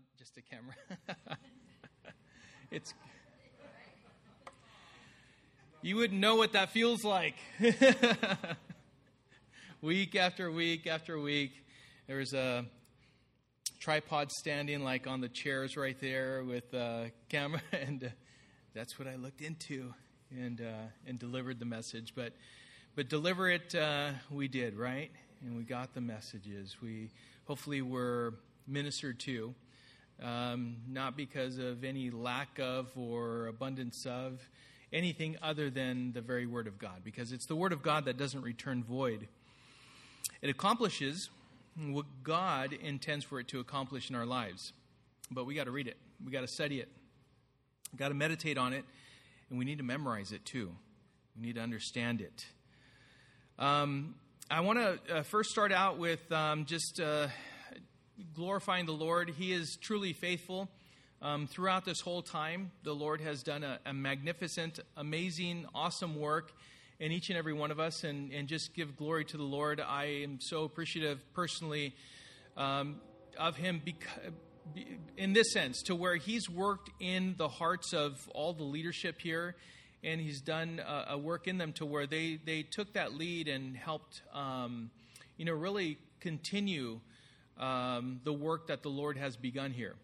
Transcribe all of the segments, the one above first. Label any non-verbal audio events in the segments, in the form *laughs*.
not just a camera. *laughs* it's you wouldn't know what that feels like. *laughs* week after week after week, there was a tripod standing like on the chairs right there with a camera, *laughs* and uh, that's what I looked into and uh, and delivered the message. But but deliver it uh, we did right, and we got the messages. We hopefully were ministered to, um, not because of any lack of or abundance of anything other than the very Word of God, because it's the Word of God that doesn't return void. It accomplishes what God intends for it to accomplish in our lives. But we got to read it, we got to study it, we got to meditate on it, and we need to memorize it too. We need to understand it. Um, I want to uh, first start out with um, just uh, glorifying the Lord. He is truly faithful. Um, throughout this whole time, the Lord has done a, a, magnificent, amazing, awesome work in each and every one of us, and, and just give glory to the Lord. I am so appreciative personally um, of Him because, in this sense, to where He's worked in the hearts of all the leadership here, and He's done a, work in them to where they, they took that lead and helped, um, you know, really continue um, the work that the Lord has begun here.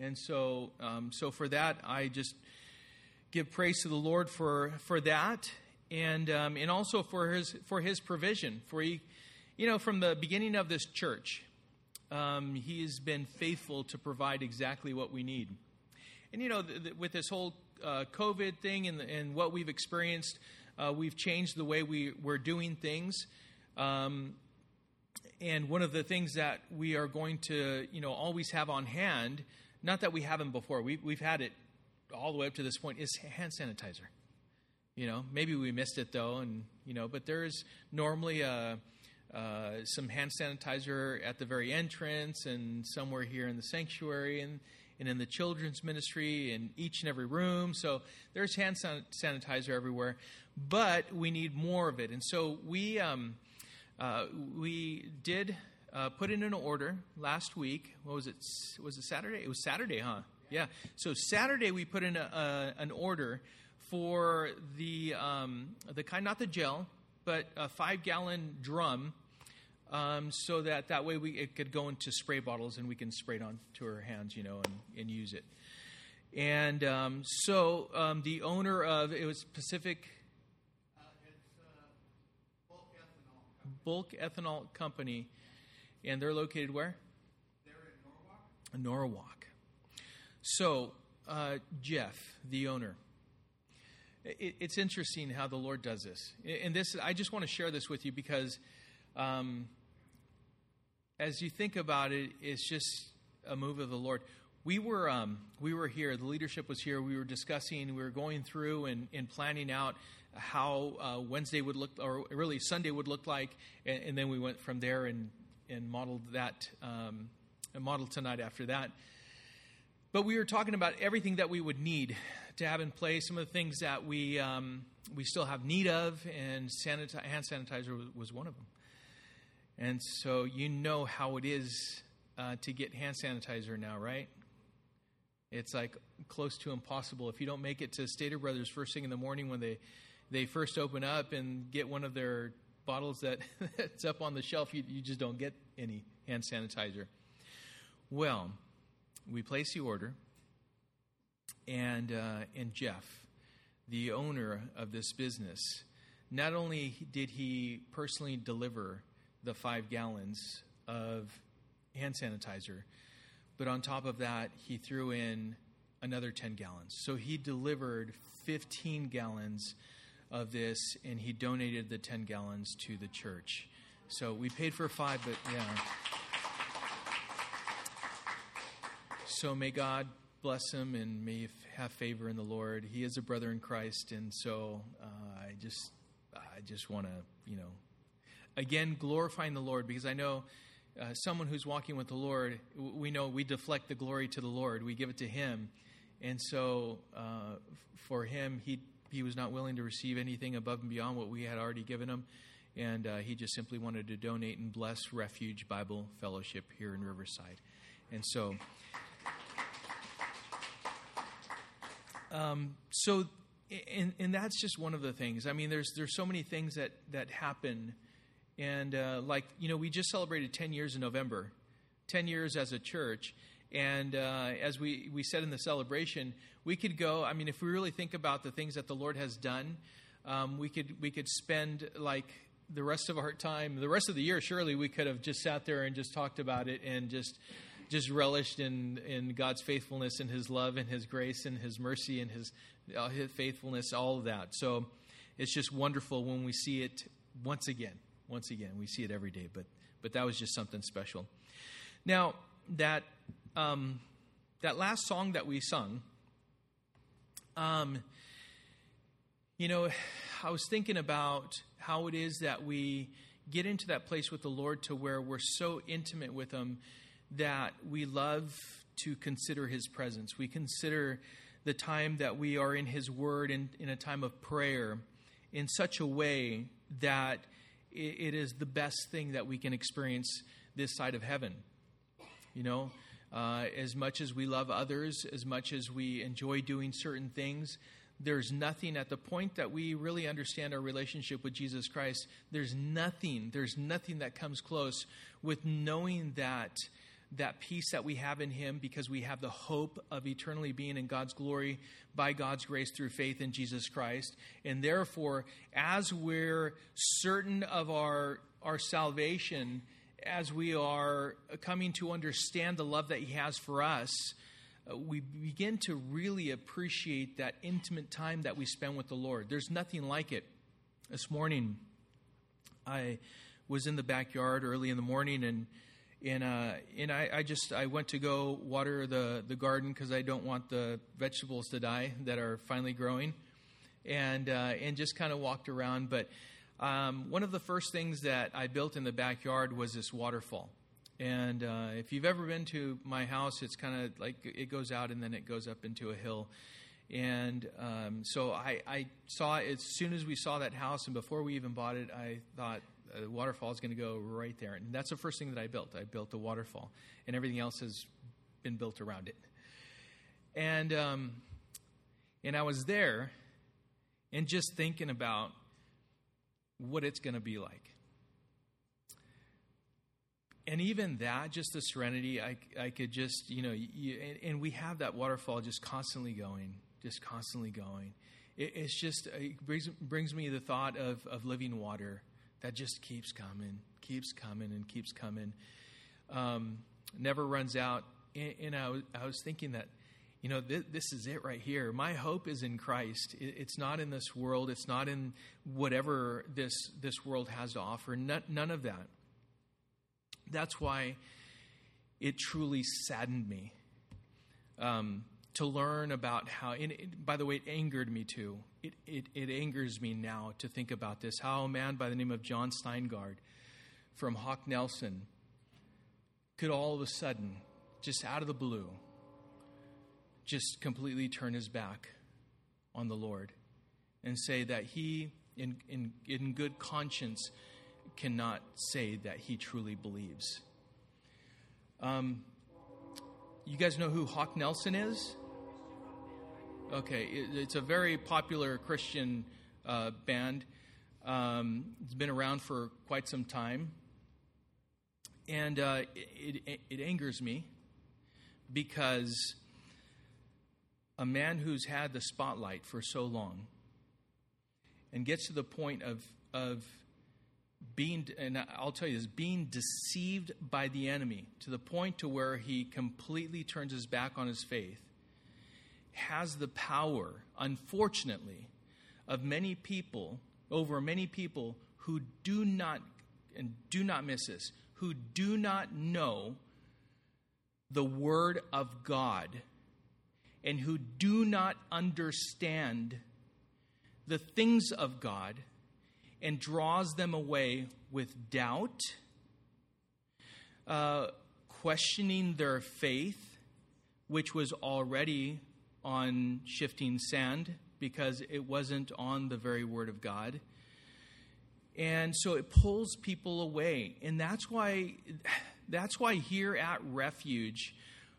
And so, um, so for that, I just give praise to the Lord for for that, and um, and also for his for his provision. For he, you know, from the beginning of this church, um, he has been faithful to provide exactly what we need. And you know, th- th- with this whole uh, COVID thing and, and what we've experienced, uh, we've changed the way we, we're doing things. Um, and one of the things that we are going to, you know, always have on hand not that we haven't before. We, we've had it all the way up to this point. Is hand sanitizer. You know, maybe we missed it though, and you know, but there's normally a, uh, some hand sanitizer at the very entrance, and somewhere here in the sanctuary, and and in the children's ministry, in each and every room. So there's hand san- sanitizer everywhere, but we need more of it, and so we um, uh, we did uh, put in an order last week. What was it? Was it Saturday? It was Saturday, huh? Yeah. So Saturday we put in a, a, an order for the um, the kind, not the gel, but a five gallon drum, um, so that that way we it could go into spray bottles and we can spray it onto our hands, you know, and, and use it. And um, so um, the owner of it was Pacific. Uh, uh, bulk ethanol company and they're located where? They're in Norwalk. Norwalk. So, uh, Jeff, the owner, it, it's interesting how the Lord does this. And this, I just want to share this with you because um, as you think about it, it's just a move of the Lord. We were um, we were here. The leadership was here. We were discussing. We were going through and, and planning out how uh, Wednesday would look, or really Sunday would look like, and, and, then we went from there and and modeled that um, and modeled tonight after that. But we were talking about everything that we would need to have in place. Some of the things that we um, we still have need of, and sanitize, hand sanitizer was, was, one of them. And so you know how it is uh, to get hand sanitizer now, right? It's like close to impossible. If you don't make it to Stater Brothers first thing in the morning when they they first open up and get one of their bottles that *laughs* that's up on the shelf, you, you just don't get any hand sanitizer. Well, we place the order, and uh, and Jeff, the owner of this business, not only did he personally deliver the five gallons of hand sanitizer, but on top of that, he threw in another 10 gallons. So he delivered 15 gallons of this, and he donated the 10 gallons to the church. So we paid for five, but yeah. So may God bless him and may have favor in the Lord. He is a brother in Christ, and so uh, I just, I just want to, you know, again glorifying the Lord because I know uh, someone who's walking with the Lord, we know we deflect the glory to the Lord, we give it to Him, and so uh, for Him, He he was not willing to receive anything above and beyond what we had already given him. And uh, he just simply wanted to donate and bless Refuge Bible Fellowship here in Riverside. And so, um, so, and, and that's just one of the things. I mean, there's there's so many things that that happen, and uh, like you know, we just celebrated 10 years in November, 10 years as a church, and uh, as we we said in the celebration, we could go. I mean, if we really think about the things that the Lord has done, um, we could we could spend like the rest of our time, the rest of the year. Surely we could have just sat there and just talked about it and just just relished in, in God's faithfulness and His love and His grace and His mercy and His, uh, his faithfulness, all of that. So it's just wonderful when we see it once again. Once again, we see it every day, but but that was just something special. Now that um, that last song that we sung, um, you know, *sighs* I was thinking about how it is that we get into that place with the Lord to where we're so intimate with Him that we love to consider his presence. We consider the time that we are in his word and in a time of prayer in such a way that it is the best thing that we can experience this side of heaven. You know, uh, as much as we love others, as much as we enjoy doing certain things, there's nothing at the point that we really understand our relationship with Jesus Christ, there's nothing, there's nothing that comes close with knowing that that peace that we have in Him because we have the hope of eternally being in God's glory by God's grace through faith in Jesus Christ. And therefore, as we're certain of our, our salvation, as we are coming to understand the love that He has for us, uh, we begin to really appreciate that intimate time that we spend with the Lord. There's nothing like it. This morning, I was in the backyard early in the morning and and uh, and I, I, just I went to go water the the garden because I don't want the vegetables to die that are finally growing, and uh, and just kind of walked around. But um, one of the first things that I built in the backyard was this waterfall. And uh, if you've ever been to my house, it's kind of like it goes out and then it goes up into a hill. And um, so I, I saw as soon as we saw that house, and before we even bought it, I thought the waterfall is going to go right there. And that's the first thing that I built. I built the waterfall, and everything else has been built around it. And um, and I was there, and just thinking about what it's going to be like. And even that, just the serenity, I, I could just, you know, you, and, and, we have that waterfall just constantly going, just constantly going. It, it's just, it brings, brings me the thought of, of living water that just keeps coming, keeps coming, and keeps coming. Um, never runs out. And, and I, was, I, was, thinking that, you know, th- this is it right here. My hope is in Christ. It, it's not in this world. It's not in whatever this this world has to offer. None, none of that. That's why it truly saddened me. Um, to learn about how, and it, by the way, it angered me too. It, it, it angers me now to think about this. How a man by the name of Jon Steingard from Hawk Nelson could all of a sudden, just out of the blue, just completely turn his back on the Lord and say that he, in, in, in good conscience, cannot say that he truly believes. Um, you guys know who Hawk Nelson is? Okay, it, it's a very popular Christian uh, band. Um, it's been around for quite some time. And uh, it, it, it angers me because a man who's had the spotlight for so long and gets to the point of, of being, and I'll tell you this, being deceived by the enemy to the point to where he completely turns his back on his faith has the power, unfortunately, of many people, over many people who do not, and do not miss this, who do not know the Word of God and who do not understand the things of God and draws them away with doubt, uh, questioning their faith, which was already on shifting sand because it wasn't on the very word of God. And so it pulls people away. And that's why that's why here at Refuge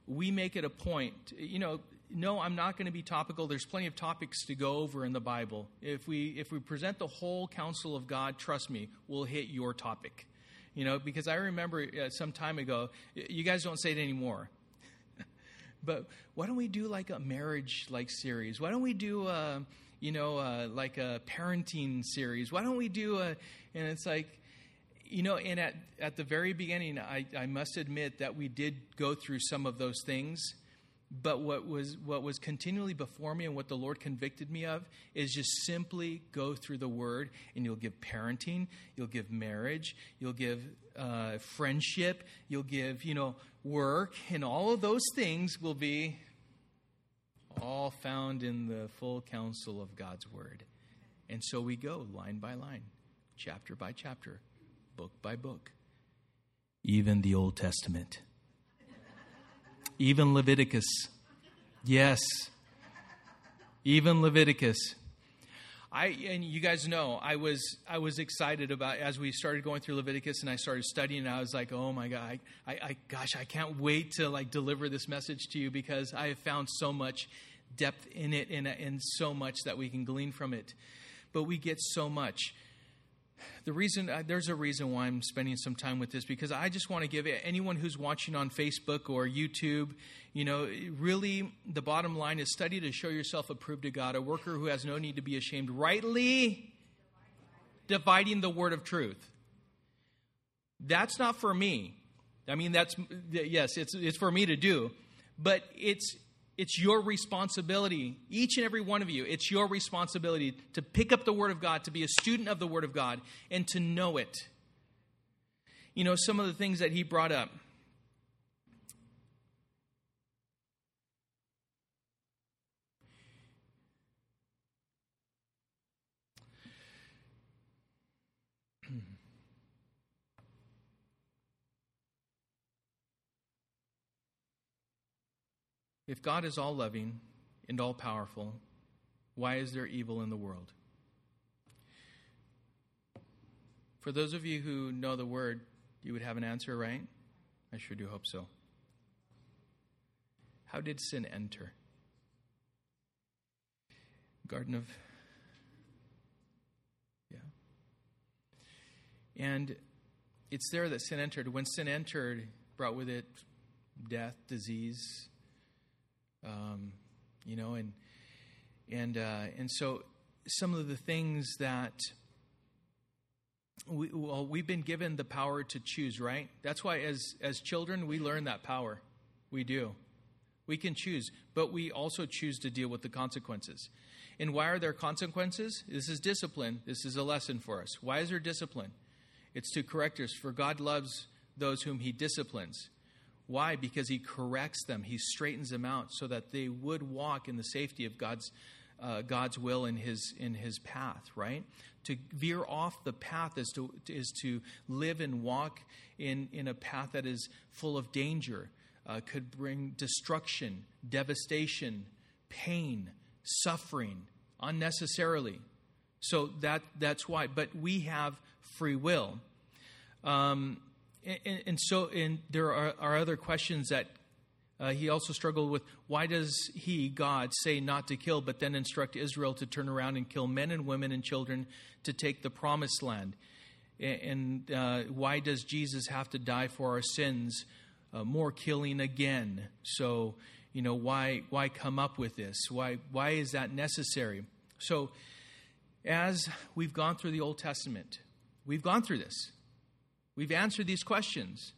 we make it a point, you know, no, I'm not going to be topical. There's plenty of topics to go over in the Bible. If we if we present the whole counsel of God, trust me, we'll hit your topic. You know, because I remember uh, some time ago, you guys don't say it anymore. *laughs* but why don't we do like a marriage like series? Why don't we do a, you know, uh, like a parenting series? Why don't we do a and it's like you know, and at, at the very beginning, I, I must admit that we did go through some of those things but what was what was continually before me and what the Lord convicted me of is just simply go through the Word, and you'll give parenting, you'll give marriage, you'll give uh, friendship, you'll give you know work, and all of those things will be all found in the full counsel of God's Word. And so we go line by line, chapter by chapter, book by book, even the Old Testament even Leviticus. Yes. Even Leviticus. I and you guys know I was I was excited about as we started going through Leviticus and I started studying. I was like, oh my god, I, I gosh, I can't wait to like deliver this message to you because I have found so much depth in it and, and so much that we can glean from it. But we get so much the reason uh, there's a reason why I'm spending some time with this because I just want to give anyone who's watching on Facebook or YouTube, you know, really the bottom line is study to show yourself approved to God, a worker who has no need to be ashamed, rightly dividing the word of truth. That's not for me. I mean, that's yes, it's it's for me to do, but it's it's your responsibility, each and every one of you, it's your responsibility to pick up the Word of God, to be a student of the Word of God, and to know it. You know, some of the things that he brought up. If God is all loving and all powerful, why is there evil in the world? For those of you who know the word, you would have an answer, right? I sure do hope so. How did sin enter? Garden of. Yeah. And it's there that sin entered. When sin entered, brought with it death, disease, um, you know, and and uh, and so some of the things that we, well, we've been given the power to choose, right? That's why, as as children, we learn that power. We do. We can choose, but we also choose to deal with the consequences. And why are there consequences? This is discipline. This is a lesson for us. Why is there discipline? It's to correct us, for God loves those whom He disciplines. Why? Because he corrects them, he straightens them out so that they would walk in the safety of God's, uh, God's will in his, in his path, right? To veer off the path is to, is to live and walk in, in a path that is full of danger, uh, could bring destruction, devastation, pain, suffering unnecessarily. So that, that's why. But we have free will. Um, and, and so and there are, are other questions that uh, he also struggled with why does he, God, say not to kill, but then instruct Israel to turn around and kill men and women and children to take the promised land? And uh, why does Jesus have to die for our sins? Uh, more killing again. So, you know, why why come up with this? Why why is that necessary? So, as we've gone through the Old Testament, we've gone through this. We've answered these questions.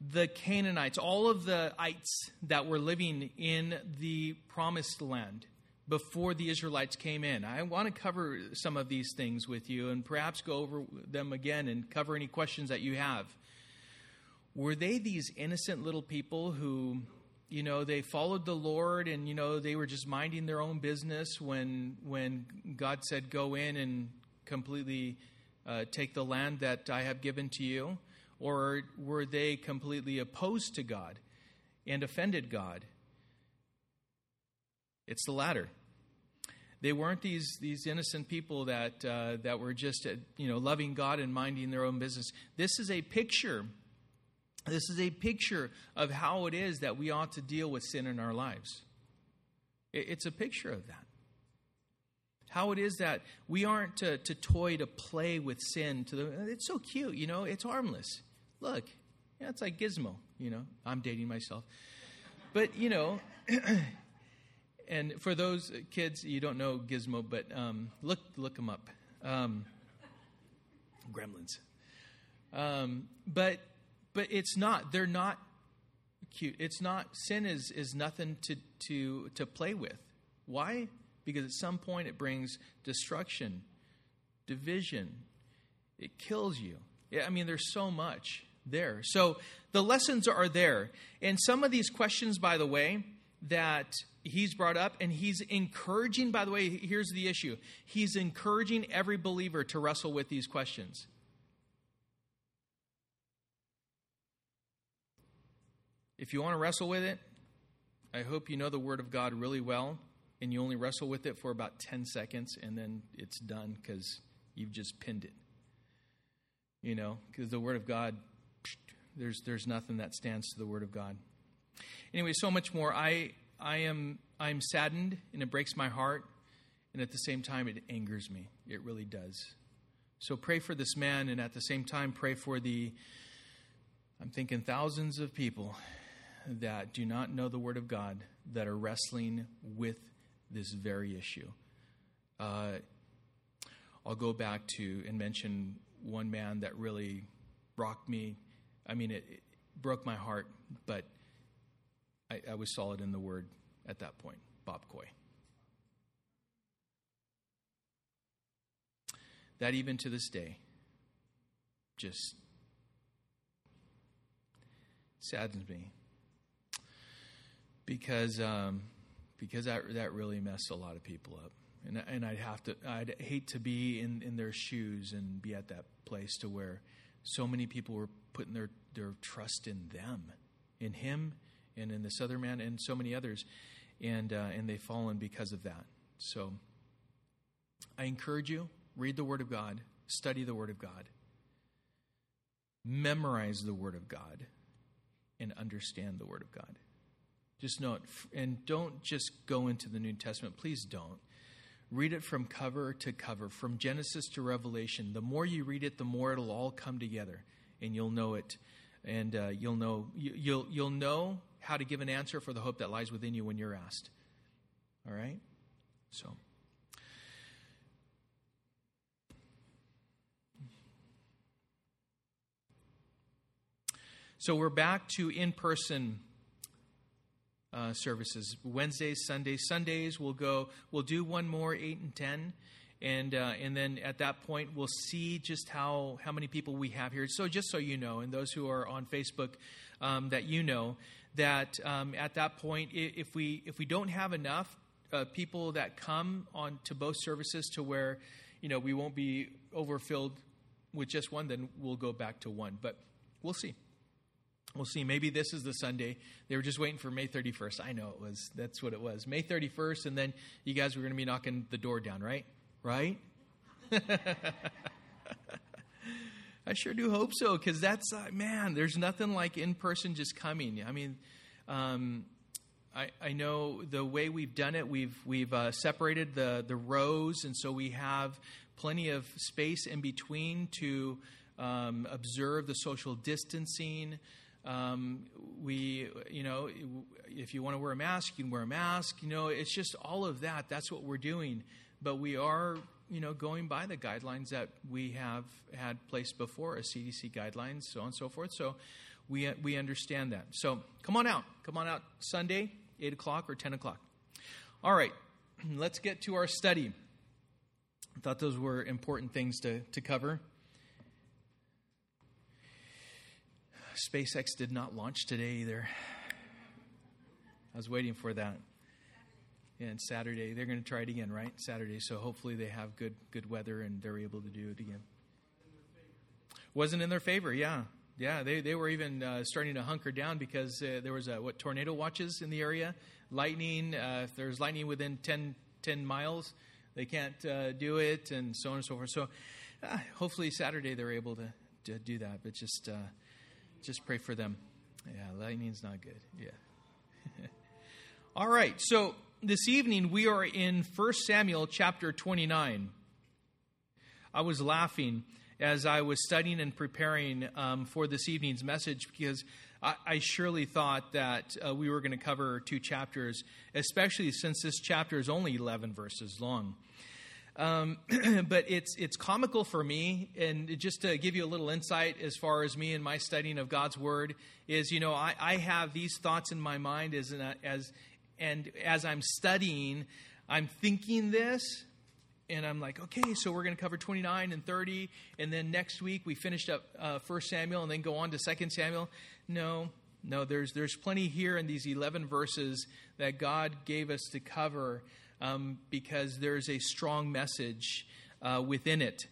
The Canaanites, all of the ites that were living in the promised land before the Israelites came in. I want to cover some of these things with you and perhaps go over them again and cover any questions that you have. Were they these innocent little people who, you know, they followed the Lord and you know they were just minding their own business when when God said go in and completely uh, take the land that I have given to you? Or were they completely opposed to God and offended God? It's the latter. They weren't these, these innocent people that, uh, that were just uh, you know, loving God and minding their own business. This is a picture This is a picture of how it is that we ought to deal with sin in our lives. It's a picture of that. How it is that we aren't to, to toy to play with sin. To the, it's so cute, you know. It's harmless. Look, yeah, it's like Gizmo. You know, I'm dating myself, but you know. *clears throat* and for those kids, you don't know Gizmo, but um, look look them up. Um, gremlins. Um, but but it's not. They're not cute. It's not. Sin is is nothing to to to play with. Why? Because at some point it brings destruction, division. It kills you. I mean, there's so much there. So the lessons are there. And some of these questions, by the way, that he's brought up, and he's encouraging, by the way, here's the issue. He's encouraging every believer to wrestle with these questions. If you want to wrestle with it, I hope you know the Word of God really well and you only wrestle with it for about 10 seconds and then it's done because you've just pinned it. You know, because the Word of God, there's, there's nothing that stands to the Word of God. Anyway, so much more. I, I am I'm saddened and it breaks my heart, and at the same time, it angers me. It really does. So pray for this man, and at the same time, pray for the, I'm thinking thousands of people that do not know the Word of God that are wrestling with this very issue. Uh, I'll go back to and mention one man that really rocked me. I mean, it, it broke my heart, but I, I, was solid in the Word at that point Bob Coy. That even to this day just saddens me because um, because that that really messed a lot of people up, and and I'd have to I'd hate to be in in their shoes and be at that place to where so many people were putting their their trust in them, in him, and in this other man, and so many others, and uh, and they've fallen because of that. So I encourage you read the Word of God, study the Word of God, memorize the Word of God, and understand the Word of God. Just know it. And don't just go into the New Testament. Please don't. Read it from cover to cover, from Genesis to Revelation. The more you read it, the more it'll all come together, and you'll know it. And uh, you'll know you'll you'll know how to give an answer for the hope that lies within you when you're asked. All right. So. So we're back to in person uh, services. Wednesdays, Sundays, Sundays we'll go. We'll do one more, eight and ten, and uh, and then at that point we'll see just how how many people we have here. So just so you know, and those who are on Facebook, um, that you know that um, at that point, if we if we don't have enough uh, people that come on to both services to where you know we won't be overfilled with just one, then we'll go back to one. But we'll see. We'll see. Maybe this is the Sunday. They were just waiting for May 31st. I know it was. That's what it was. May 31st, and then you guys were going to be knocking the door down, right? Right? *laughs* I sure do hope so, because that's, uh, man, there's nothing like in person just coming. I mean, um, I, I, know the way we've done it, we've, we've uh, separated the, the rows, and so we have plenty of space in between to um, observe the social distancing. Um, we, you know, if you want to wear a mask, you can wear a mask. You know, it's just all of that. That's what we're doing. But we are, you know, going by the guidelines that we have had placed before, as CDC guidelines, so on and so forth. So we we understand that. So come on out. Come on out Sunday, eight o'clock or ten o'clock. All right, let's get to our study. I thought those were important things to, to cover. SpaceX did not launch today either. I was waiting for that. And Saturday, they're going to try it again, right? Saturday. So hopefully they have good good weather and they're able to do it again. Wasn't in their favor, yeah. Yeah, they, they were even uh, starting to hunker down because uh, there was a, what tornado watches in the area, lightning. Uh, if there's lightning within 10, 10 miles, they can't uh, do it, and so on and so forth. So uh, hopefully Saturday they're able to, to do that. But just uh, just pray for them. Yeah, lightning's not good. Yeah. *laughs* All right. So this evening we are in 1 Samuel chapter 29. I was laughing as I was studying and preparing um, for this evening's message because I, I surely thought that uh, we were going to cover two chapters, especially since this chapter is only 11 verses long. Um, *clears throat* but it's it's comical for me, and just to give you a little insight as far as me and my studying of God's Word is, you know, I, I have these thoughts in my mind as as and as I'm studying, I'm thinking this, and I'm like, okay, so we're going to cover 29 and 30, and then next week we finished up uh, 1 Samuel and then go on to 2 Samuel. No, no, there's there's plenty here in these 11 verses that God gave us to cover um, because there's a strong message uh, within it.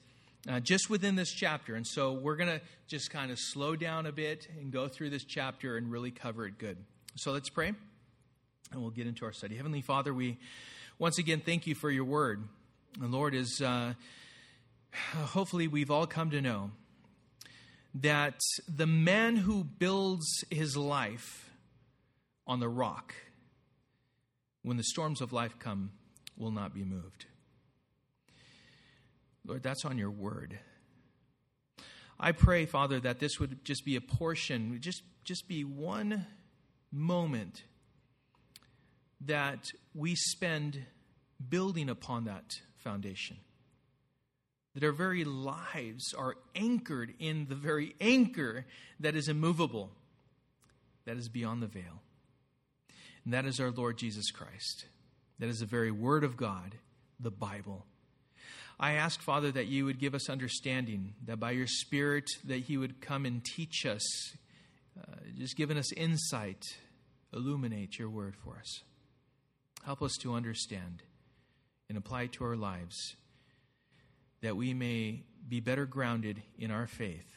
Uh, just within this chapter. And so we're going to just kind of slow down a bit and go through this chapter and really cover it good. So let's pray and we'll get into our study. Heavenly Father, we once again thank you for your word. And Lord, is uh, hopefully we've all come to know that the man who builds his life on the rock, when the storms of life come, will not be moved. Lord, that's on your word. I pray, Father, that this would just be a portion, just, just be one moment that we spend building upon that foundation. That our very lives are anchored in the very anchor that is immovable, that is beyond the veil. And that is our Lord Jesus Christ. That is the very Word of God, the Bible. I ask, Father, that you would give us understanding, that by your Spirit, that He would come and teach us, uh, just giving us insight, illuminate your Word for us. Help us to understand and apply it to our lives that we may be better grounded in our faith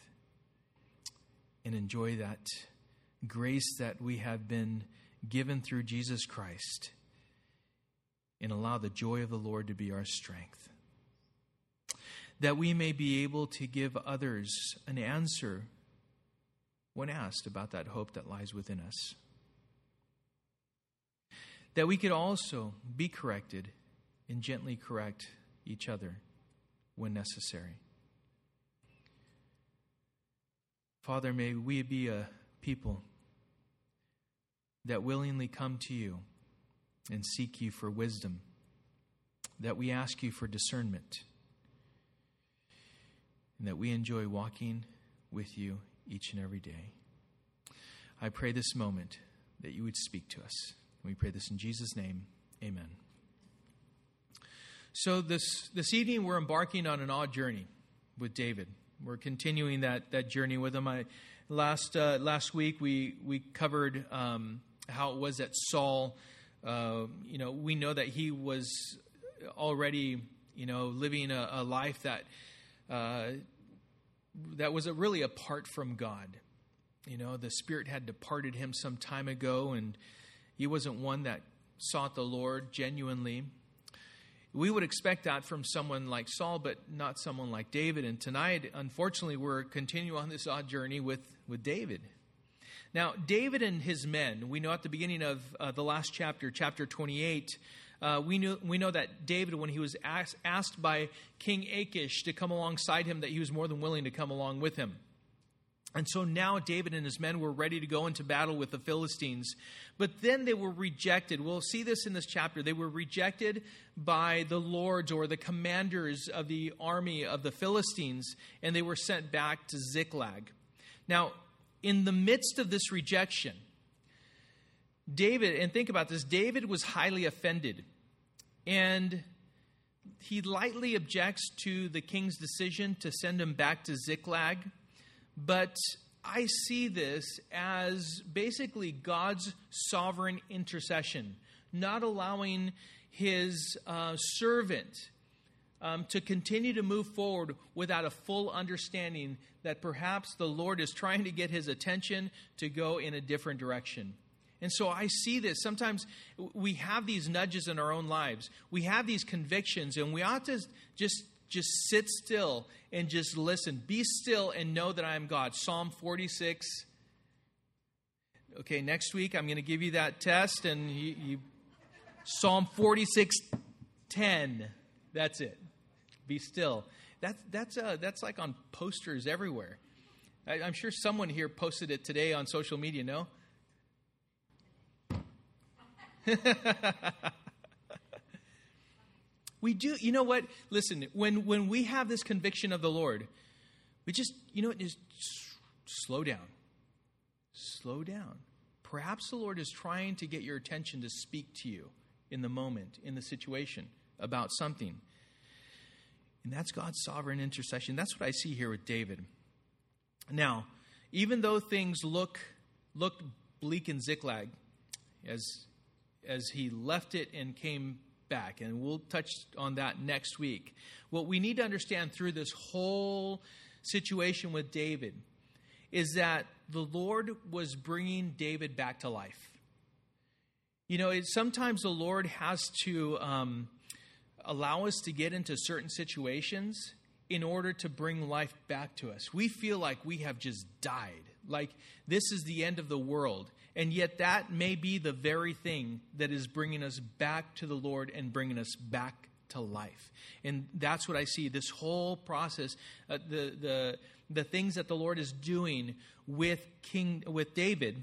and enjoy that grace that we have been given through Jesus Christ and allow the joy of the Lord to be our strength. That we may be able to give others an answer when asked about that hope that lies within us that we could also be corrected and gently correct each other when necessary. Father, may we be a people that willingly come to you and seek you for wisdom, that we ask you for discernment, and that we enjoy walking with you each and every day. I pray this moment that you would speak to us. We pray this in Jesus' name. Amen. So this this evening we're embarking on an odd journey with David. We're continuing that that journey with him. I, last uh, last week we we covered um, how it was that Saul. Uh, you know, we know that he was already you know living a, a life that uh, that was a really apart from God. You know, the Spirit had departed him some time ago, and he wasn't one that sought the Lord genuinely. We would expect that from someone like Saul, but not someone like David. And tonight, unfortunately, we're continuing on this odd journey with, with David. Now, David and his men, we know at the beginning of uh, the last chapter, chapter 28, uh, we, knew, we know that David, when he was asked, asked by King Achish to come alongside him, that he was more than willing to come along with him. And so now David and his men were ready to go into battle with the Philistines. But then they were rejected. We'll see this in this chapter. They were rejected by the lords or the commanders of the army of the Philistines, and they were sent back to Ziklag. Now, in the midst of this rejection, David, and think about this, David was highly offended. And he lightly objects to the king's decision to send him back to Ziklag but I see this as basically God's sovereign intercession, not allowing his uh, servant um, to continue to move forward without a full understanding that perhaps the Lord is trying to get his attention to go in a different direction. And so I see this. Sometimes we have these nudges in our own lives. We have these convictions, and we ought to just just sit still and just listen. Be still and know that I am God. Psalm 46 Okay, next week I'm going to give you that test, and you, you Psalm 46 10. That's it. Be still. That's, that's, uh, that's like on posters everywhere. I, I'm sure someone here posted it today on social media, no? *laughs* we do, you know what? Listen, when, when we have this conviction of the Lord, we just, you know just slow down. Slow down. Perhaps the Lord is trying to get your attention to speak to you in the moment, in the situation, about something. And that's God's sovereign intercession. That's what I see here with David. Now, even though things look looked bleak in Ziklag as as he left it and came back, and we'll touch on that next week. What we need to understand through this whole situation with David is that the Lord was bringing David back to life. You know, it, sometimes the Lord has to um, allow us to get into certain situations in order to bring life back to us. We feel like we have just died, like this is the end of the world. And yet, that may be the very thing that is bringing us back to the Lord and bringing us back to life. And that's what I see this whole process, uh, the, the, the things that the Lord is doing with King with David.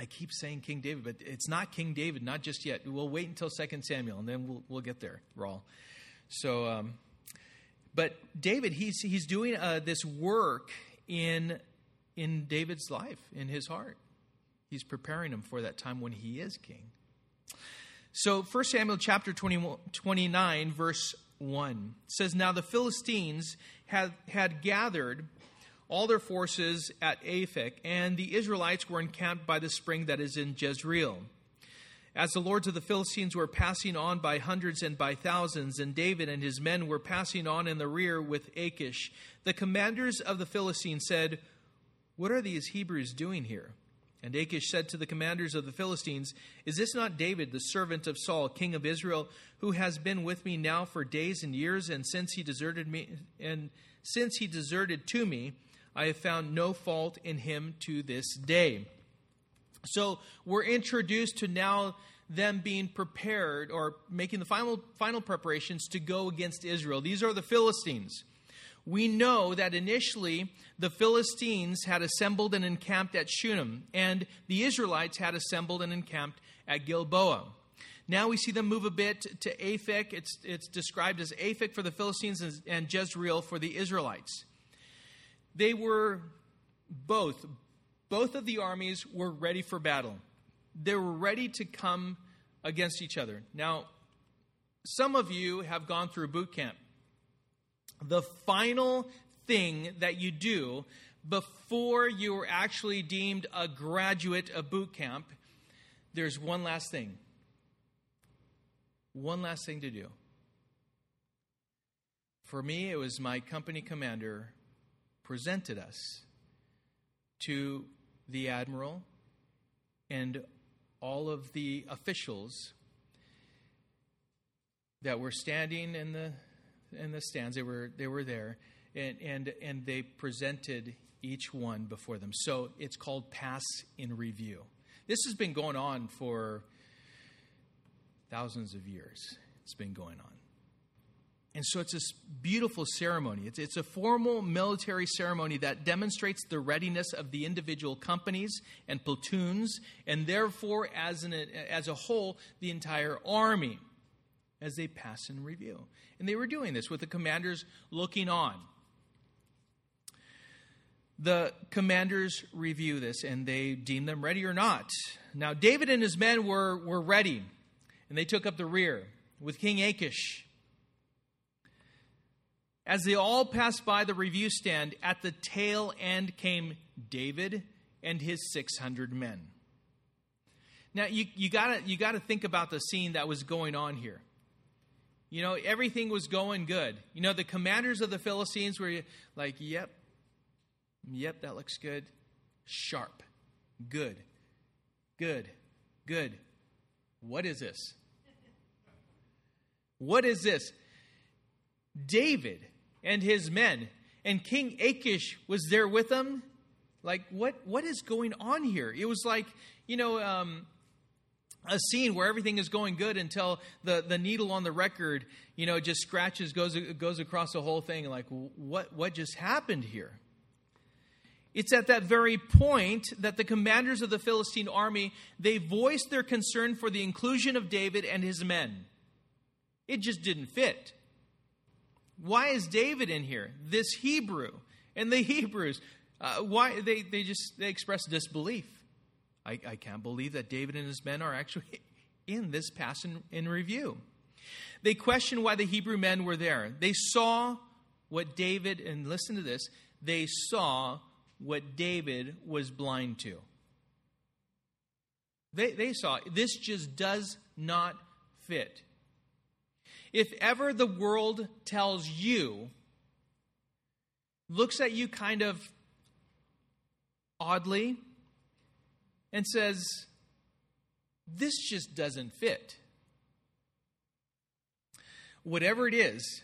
I keep saying King David, but it's not King David, not just yet. We'll wait until Second Samuel, and then we'll, we'll get there, Rawl. So, um, but David, he's, he's doing uh, this work in, in David's life, in his heart. He's preparing him for that time when he is king. So 1 Samuel chapter 20, 29, verse 1 says, Now the Philistines had, had gathered all their forces at Aphek, and the Israelites were encamped by the spring that is in Jezreel. As the lords of the Philistines were passing on by hundreds and by thousands, and David and his men were passing on in the rear with Achish, the commanders of the Philistines said, What are these Hebrews doing here? And Achish said to the commanders of the Philistines, Is this not David, the servant of Saul, king of Israel, who has been with me now for days and years, and since he deserted me and since he deserted to me, I have found no fault in him to this day. So we're introduced to now them being prepared or making the final final preparations to go against Israel. These are the Philistines we know that initially the Philistines had assembled and encamped at Shunem, and the Israelites had assembled and encamped at Gilboa. Now we see them move a bit to Aphek. It's, it's described as Aphek for the Philistines and Jezreel for the Israelites. They were both, both of the armies were ready for battle. They were ready to come against each other. Now, some of you have gone through boot camp the final thing that you do before you are actually deemed a graduate of boot camp, there's one last thing. One last thing to do. For me, it was my company commander presented us to the admiral and all of the officials that were standing in the in the stands. They were they were there, and and and they presented each one before them. So it's called pass in review. This has been going on for thousands of years. It's been going on. And so it's this beautiful ceremony. It's, it's a formal military ceremony that demonstrates the readiness of the individual companies and platoons, and therefore, as, an, as a whole, the entire army as they pass in review. And they were doing this with the commanders looking on. The commanders review this and they deem them ready or not. Now, David and his men were, were ready, and they took up the rear with King Achish. As they all passed by the review stand, at the tail end came David and his 600 men. Now, you, you got you to think about the scene that was going on here. You know, everything was going good. You know, the commanders of the Philistines were like, yep, yep, that looks good. Sharp, good, good, good. What is this? What is this? David and his men, and King Achish was there with them. Like, what, what is going on here? It was like, you know, um, a scene where everything is going good until the, the needle on the record, you know, just scratches, goes, goes across the whole thing. Like, what, what just happened here? It's at that very point that the commanders of the Philistine army, they voiced their concern for the inclusion of David and his men. It just didn't fit. Why is David in here? This Hebrew. And the Hebrews, uh, why they, they just they express disbelief. I, I can't believe that David and his men are actually *laughs* in this pass in, in review. They question why the Hebrew men were there. They saw what David, and listen to this, they saw what David was blind to. They, they saw this just does not fit. If ever the world tells you, looks at you kind of oddly, and says, This just doesn't fit. Whatever it is,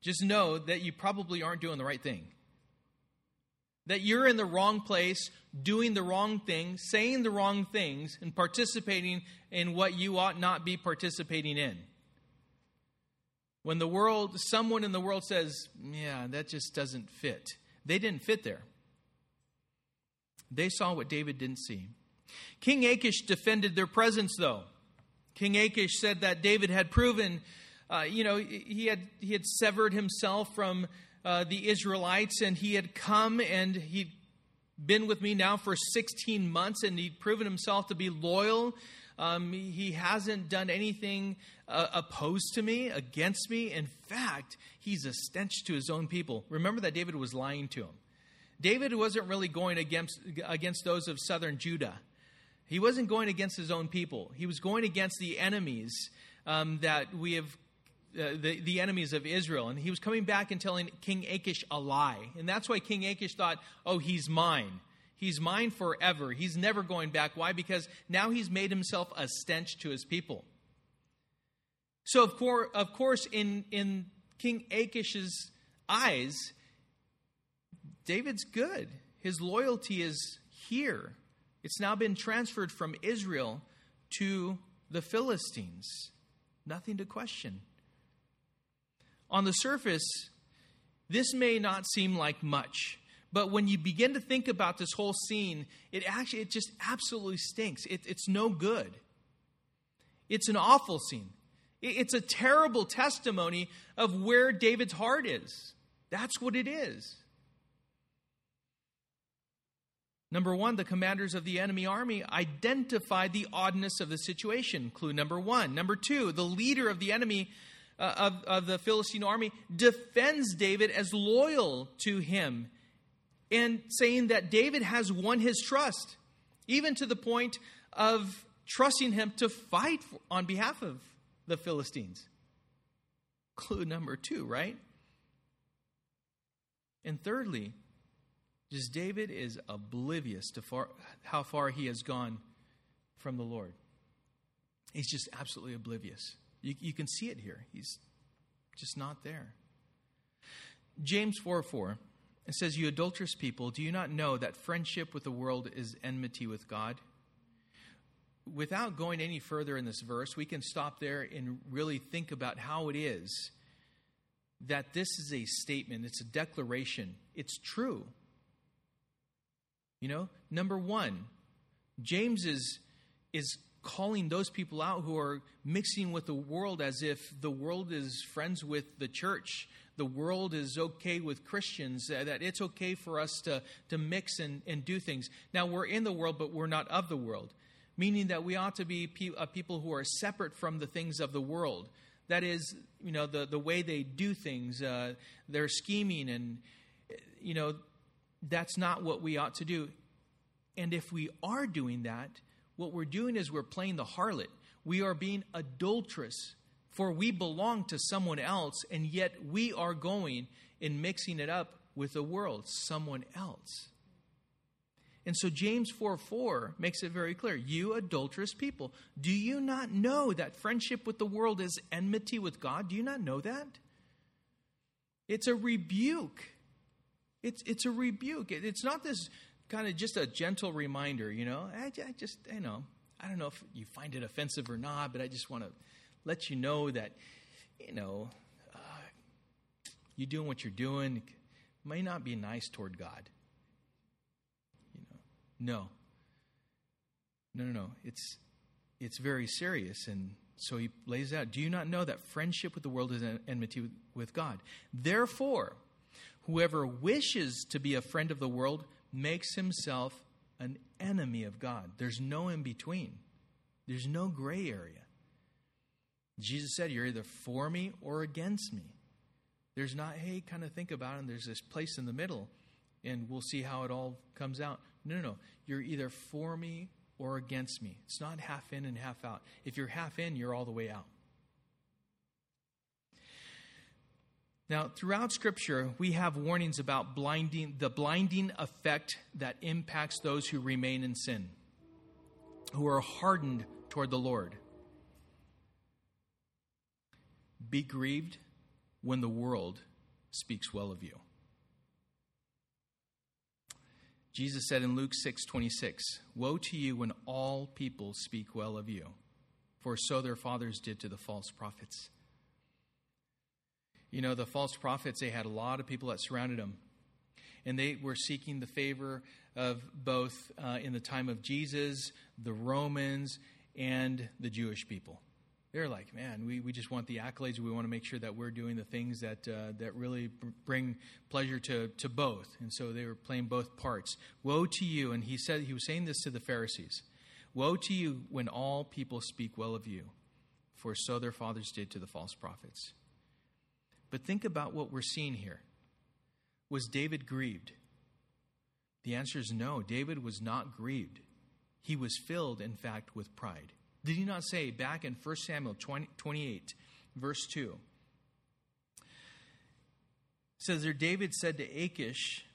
just know that you probably aren't doing the right thing. That you're in the wrong place, doing the wrong thing, saying the wrong things, and participating in what you ought not be participating in. When the world, someone in the world says, Yeah, that just doesn't fit, they didn't fit there. They saw what David didn't see. King Achish defended their presence, though. King Achish said that David had proven, uh, you know, he had, he had severed himself from uh, the Israelites and he had come and he'd been with me now for 16 months and he'd proven himself to be loyal. Um, he hasn't done anything uh, opposed to me, against me. In fact, he's a stench to his own people. Remember that David was lying to him. David wasn't really going against, against those of southern Judah. He wasn't going against his own people. He was going against the enemies um, that we have, uh, the, the enemies of Israel. And he was coming back and telling King Achish a lie. And that's why King Achish thought, oh, he's mine. He's mine forever. He's never going back. Why? Because now he's made himself a stench to his people. So, of, course, of course in, in King Achish's eyes, David's good. His loyalty is here. It's now been transferred from Israel to the Philistines. Nothing to question. On the surface, this may not seem like much, but when you begin to think about this whole scene, it actually it just absolutely stinks. It, it's no good. It's an awful scene. It, it's a terrible testimony of where David's heart is. That's what it is. Number one, the commanders of the enemy army identified the oddness of the situation. Clue number one. Number two, the leader of the enemy uh, of, of the Philistine army defends David as loyal to him and saying that David has won his trust, even to the point of trusting him to fight on behalf of the Philistines. Clue number two, right? And thirdly, just David is oblivious to far, how far he has gone from the Lord. He's just absolutely oblivious. You, you can see it here. He's just not there. James 4 4 it says, You adulterous people, do you not know that friendship with the world is enmity with God? Without going any further in this verse, we can stop there and really think about how it is that this is a statement, it's a declaration, it's true. You know, number one, James is, is calling those people out who are mixing with the world as if the world is friends with the church. The world is okay with Christians, uh, that it's okay for us to, to mix and, and do things. Now, we're in the world, but we're not of the world, meaning that we ought to be pe- uh, people who are separate from the things of the world. That is, you know, the, the way they do things, uh, their scheming, and, you know, that's not what we ought to do. And if we are doing that, what we're doing is we're playing the harlot. We are being adulterous, for we belong to someone else, and yet we are going and mixing it up with the world, someone else. And so James 4 4 makes it very clear. You adulterous people, do you not know that friendship with the world is enmity with God? Do you not know that? It's a rebuke. It's, it's a rebuke. It's not this kind of just a gentle reminder, you know. I, I just, you know, I don't know if you find it offensive or not, but I just want to let you know that, you know, uh, you doing what you're doing may not be nice toward God. You know, no, no, no, no. It's it's very serious, and so he lays out. Do you not know that friendship with the world is an enmity with God? Therefore, whoever wishes to be a friend of the world makes himself an enemy of God. There's no in between. There's no gray area. Jesus said, You're either for me or against me. There's not, hey, kind of think about it, and there's this place in the middle, and we'll see how it all comes out. No, no, no. You're either for me or against me. It's not half in and half out. If you're half in, you're all the way out. Now, throughout Scripture, we have warnings about blinding, the blinding effect that impacts those who remain in sin, who are hardened toward the Lord. Be grieved when the world speaks well of you. Jesus said in Luke 6:26, "Woe to you when all people speak well of you, for so their fathers did to the false prophets." You know, the false prophets, they had a lot of people that surrounded them. And they were seeking the favor of both uh, in the time of Jesus, the Romans, and the Jewish people they're like, man, we, we just want the accolades. We want to make sure that we're doing the things that, uh, that really bring pleasure to, to both. And so they were playing both parts. Woe to you, and he said he was saying this to the Pharisees. Woe to you when all people speak well of you, for so their fathers did to the false prophets. But think about what we're seeing here. Was David grieved? The answer is no. David was not grieved. He was filled, in fact, with pride. Did he not say back in 1 Samuel 20, 28, verse 2? says there David said to Achish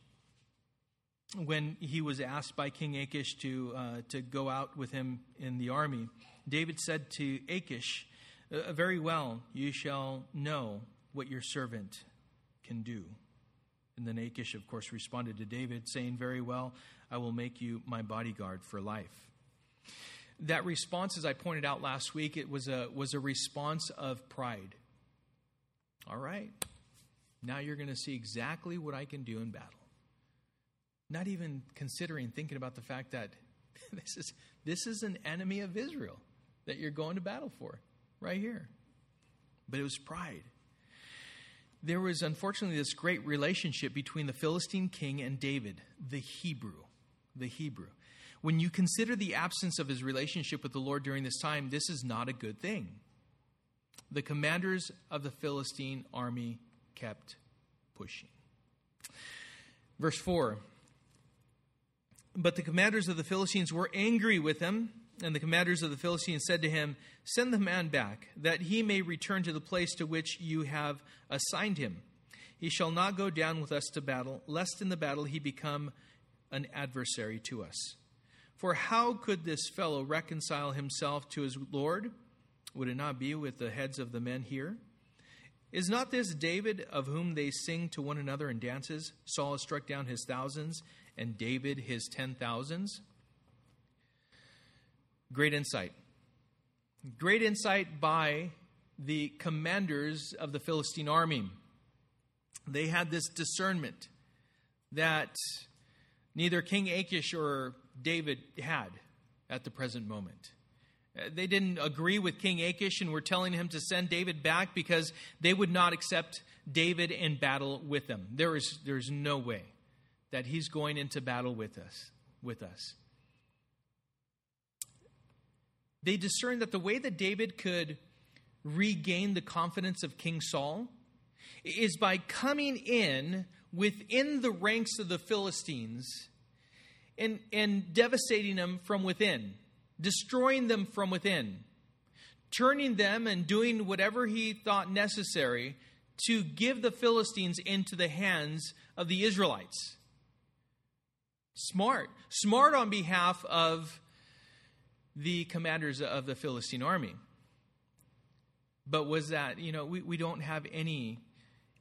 when he was asked by King Achish to uh, to go out with him in the army, David said to Achish, uh, "Very well, you shall know what your servant can do." And then Achish, of course, responded to David, saying, "Very well, I will make you my bodyguard for life." That response, as I pointed out last week, it was a, was a response of pride. All right, now you're going to see exactly what I can do in battle. Not even considering, thinking about the fact that *laughs* this is, this is an enemy of Israel that you're going to battle for, right here. But it was pride. There was unfortunately this great relationship between the Philistine king and David, the Hebrew. The Hebrew. When you consider the absence of his relationship with the Lord during this time, this is not a good thing. The commanders of the Philistine army kept pushing. Verse 4 But the commanders of the Philistines were angry with him, and the commanders of the Philistines said to him, Send the man back, that he may return to the place to which you have assigned him. He shall not go down with us to battle, lest in the battle he become an adversary to us. For how could this fellow reconcile himself to his Lord? Would it not be with the heads of the men here? Is not this David of whom they sing to one another in dances? Saul has struck down his thousands, and David his ten thousands. Great insight. Great insight by the commanders of the Philistine army. They had this discernment that neither King Achish or David had at the present moment. Uh, they didn't agree with King Achish and were telling him to send David back because they would not accept David in battle with them. There is there's no way that he's going into battle with us with us. They discerned that the way that David could regain the confidence of King Saul is by coming in within the ranks of the Philistines and, and devastating them from within, destroying them from within, turning them and doing whatever he thought necessary to give the Philistines into the hands of the Israelites. Smart. Smart on behalf of the commanders of the Philistine army. But was that, you know, we, we don't have any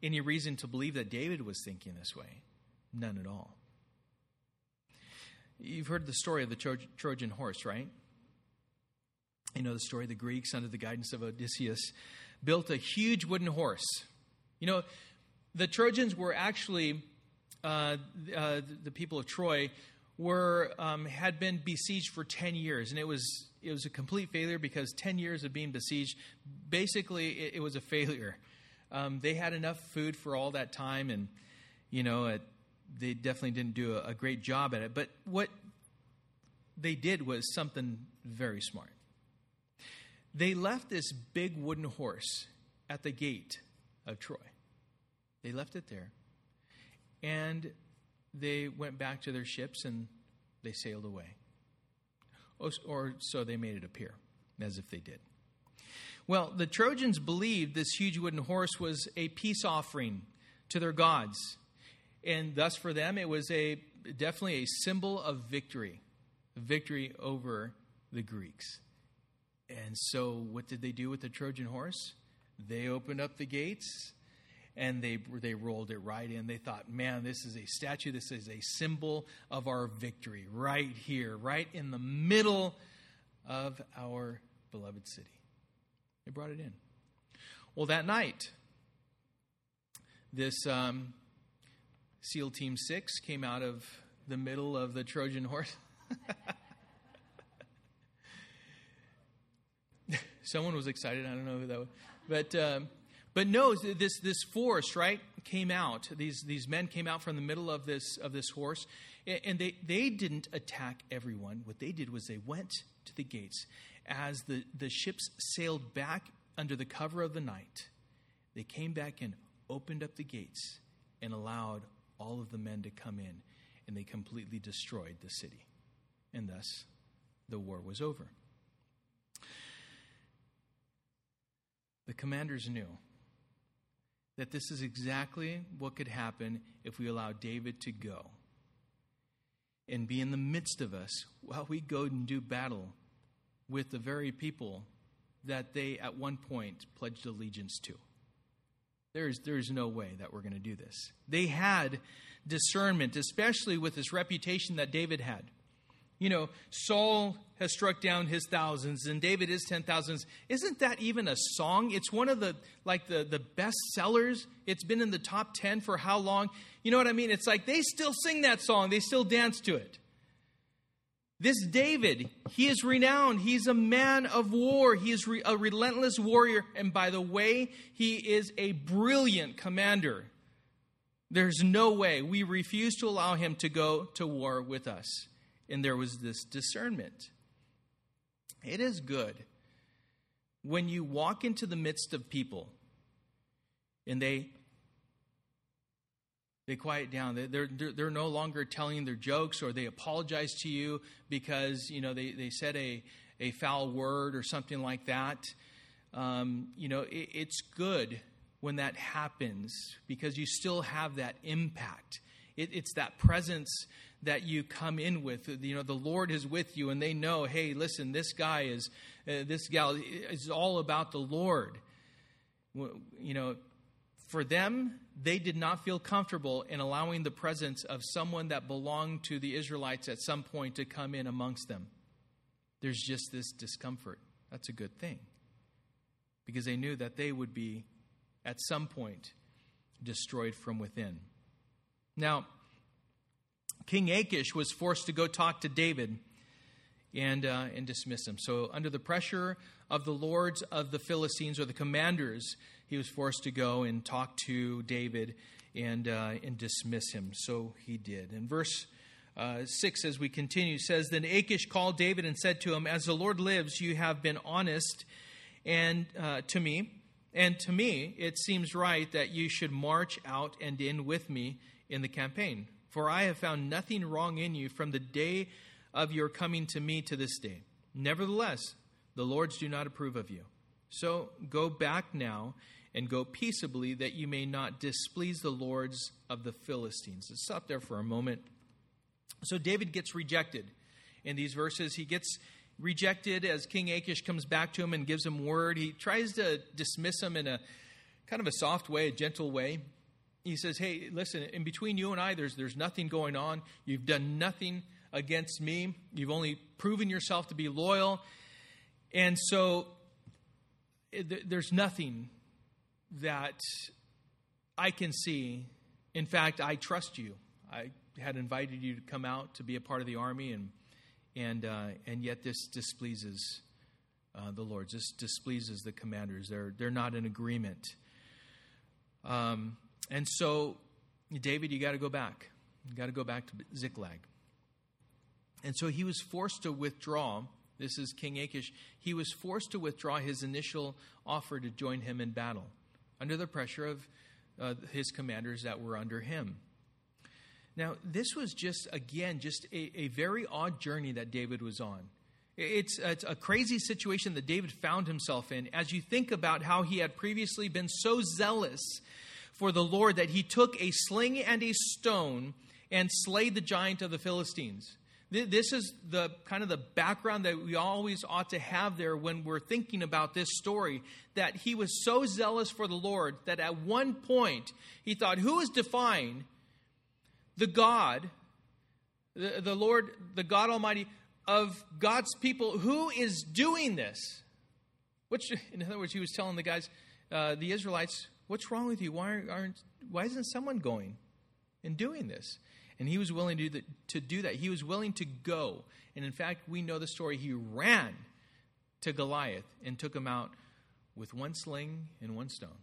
any reason to believe that David was thinking this way. None at all. You've heard the story of the Tro- Trojan horse, right? You know the story. The Greeks, under the guidance of Odysseus, built a huge wooden horse. You know, the Trojans were actually uh, uh, the people of Troy were um, had been besieged for ten years, and it was it was a complete failure because ten years of being besieged, basically, it, it was a failure. Um, they had enough food for all that time, and you know, it, they definitely didn't do a, a great job at it. But what they did was something very smart. They left this big wooden horse at the gate of Troy. They left it there. And they went back to their ships and they sailed away. Or so they made it appear, as if they did. Well, the Trojans believed this huge wooden horse was a peace offering to their gods. And thus, for them, it was a definitely a symbol of victory, victory over the Greeks. And so, what did they do with the Trojan horse? They opened up the gates and they, they rolled it right in. They thought, man, this is a statue. This is a symbol of our victory right here, right in the middle of our beloved city. They brought it in. Well, that night, this um, SEAL Team 6 came out of the middle of the Trojan horse. *laughs* Someone was excited. I don't know who that was. But. Um, but no, this, this force, right, came out. These, these men came out from the middle of this, of this horse, and they, they didn't attack everyone. What they did was they went to the gates. As the, the ships sailed back under the cover of the night, they came back and opened up the gates and allowed all of the men to come in, and they completely destroyed the city. And thus, the war was over. The commanders knew that this is exactly what could happen if we allow David to go and be in the midst of us while we go and do battle with the very people that they at one point pledged allegiance to. There's, there's no way that we're going to do this. They had discernment, especially with this reputation that David had you know, Saul has struck down his thousands and David is ten thousands. Isn't that even a song? It's one of the like the, the best sellers. It's been in the top ten for how long? You know what I mean? It's like they still sing that song, they still dance to it. This David, he is renowned. He's a man of war. He is re- a relentless warrior. And by the way, he is a brilliant commander. There's no way we refuse to allow him to go to war with us and there was this discernment. It is good when you walk into the midst of people and they they quiet down. They're, they're, they're no longer telling their jokes or they apologize to you because, you know, they, they said a, a foul word or something like that. Um, you know, it, it's good when that happens because you still have that impact. It, it's that presence that you come in with. You know, the Lord is with you, and they know, hey, listen, this guy is, uh, this gal is all about the Lord. You know, for them, they did not feel comfortable in allowing the presence of someone that belonged to the Israelites at some point to come in amongst them. There's just this discomfort. That's a good thing. Because they knew that they would be, at some point, destroyed from within. Now, King Achish was forced to go talk to David and, uh, and dismiss him. So, under the pressure of the lords of the Philistines or the commanders, he was forced to go and talk to David and, uh, and dismiss him. So he did. In verse uh, 6, as we continue, says Then Achish called David and said to him, As the Lord lives, you have been honest and uh, to me. And to me, it seems right that you should march out and in with me in the campaign. For I have found nothing wrong in you from the day of your coming to me to this day. Nevertheless, the Lords do not approve of you. So go back now and go peaceably, that you may not displease the lords of the Philistines. Let's stop there for a moment. So David gets rejected in these verses. He gets rejected as King Achish comes back to him and gives him word. He tries to dismiss him in a kind of a soft way, a gentle way he says, Hey, listen, in between you and I, there's, there's nothing going on. You've done nothing against me. You've only proven yourself to be loyal. And so eh, there's nothing that I can see. In fact, I trust you. I had invited you to come out to be a part of the army, and and uh, and yet this displeases uh, the Lord. This displeases the commanders. They're they're not in agreement. Um, and so, David, you got to go back. You got to go back to Ziklag. And so he was forced to withdraw. This is King Achish. He was forced to withdraw his initial offer to join him in battle under the pressure of uh, his commanders that were under him. Now, this was just, again, just a, a very odd journey that David was on. It's, it's a crazy situation that David found himself in as you think about how he had previously been so zealous for the Lord that he took a sling and a stone and slayed the giant of the Philistines. This is the kind of the background that we always ought to have there when we're thinking about this story. That he was so zealous for the Lord that at one point he thought, Who is defying the God, the, the Lord, the God Almighty of God's people? Who is doing this? Which, in other words, he was telling the guys, uh, the Israelites, What's wrong with you? Why, aren't, why isn't someone going and doing this? And he was willing to do, that, to do that. He was willing to go. And in fact, we know the story. He ran to Goliath and took him out with one sling and one stone,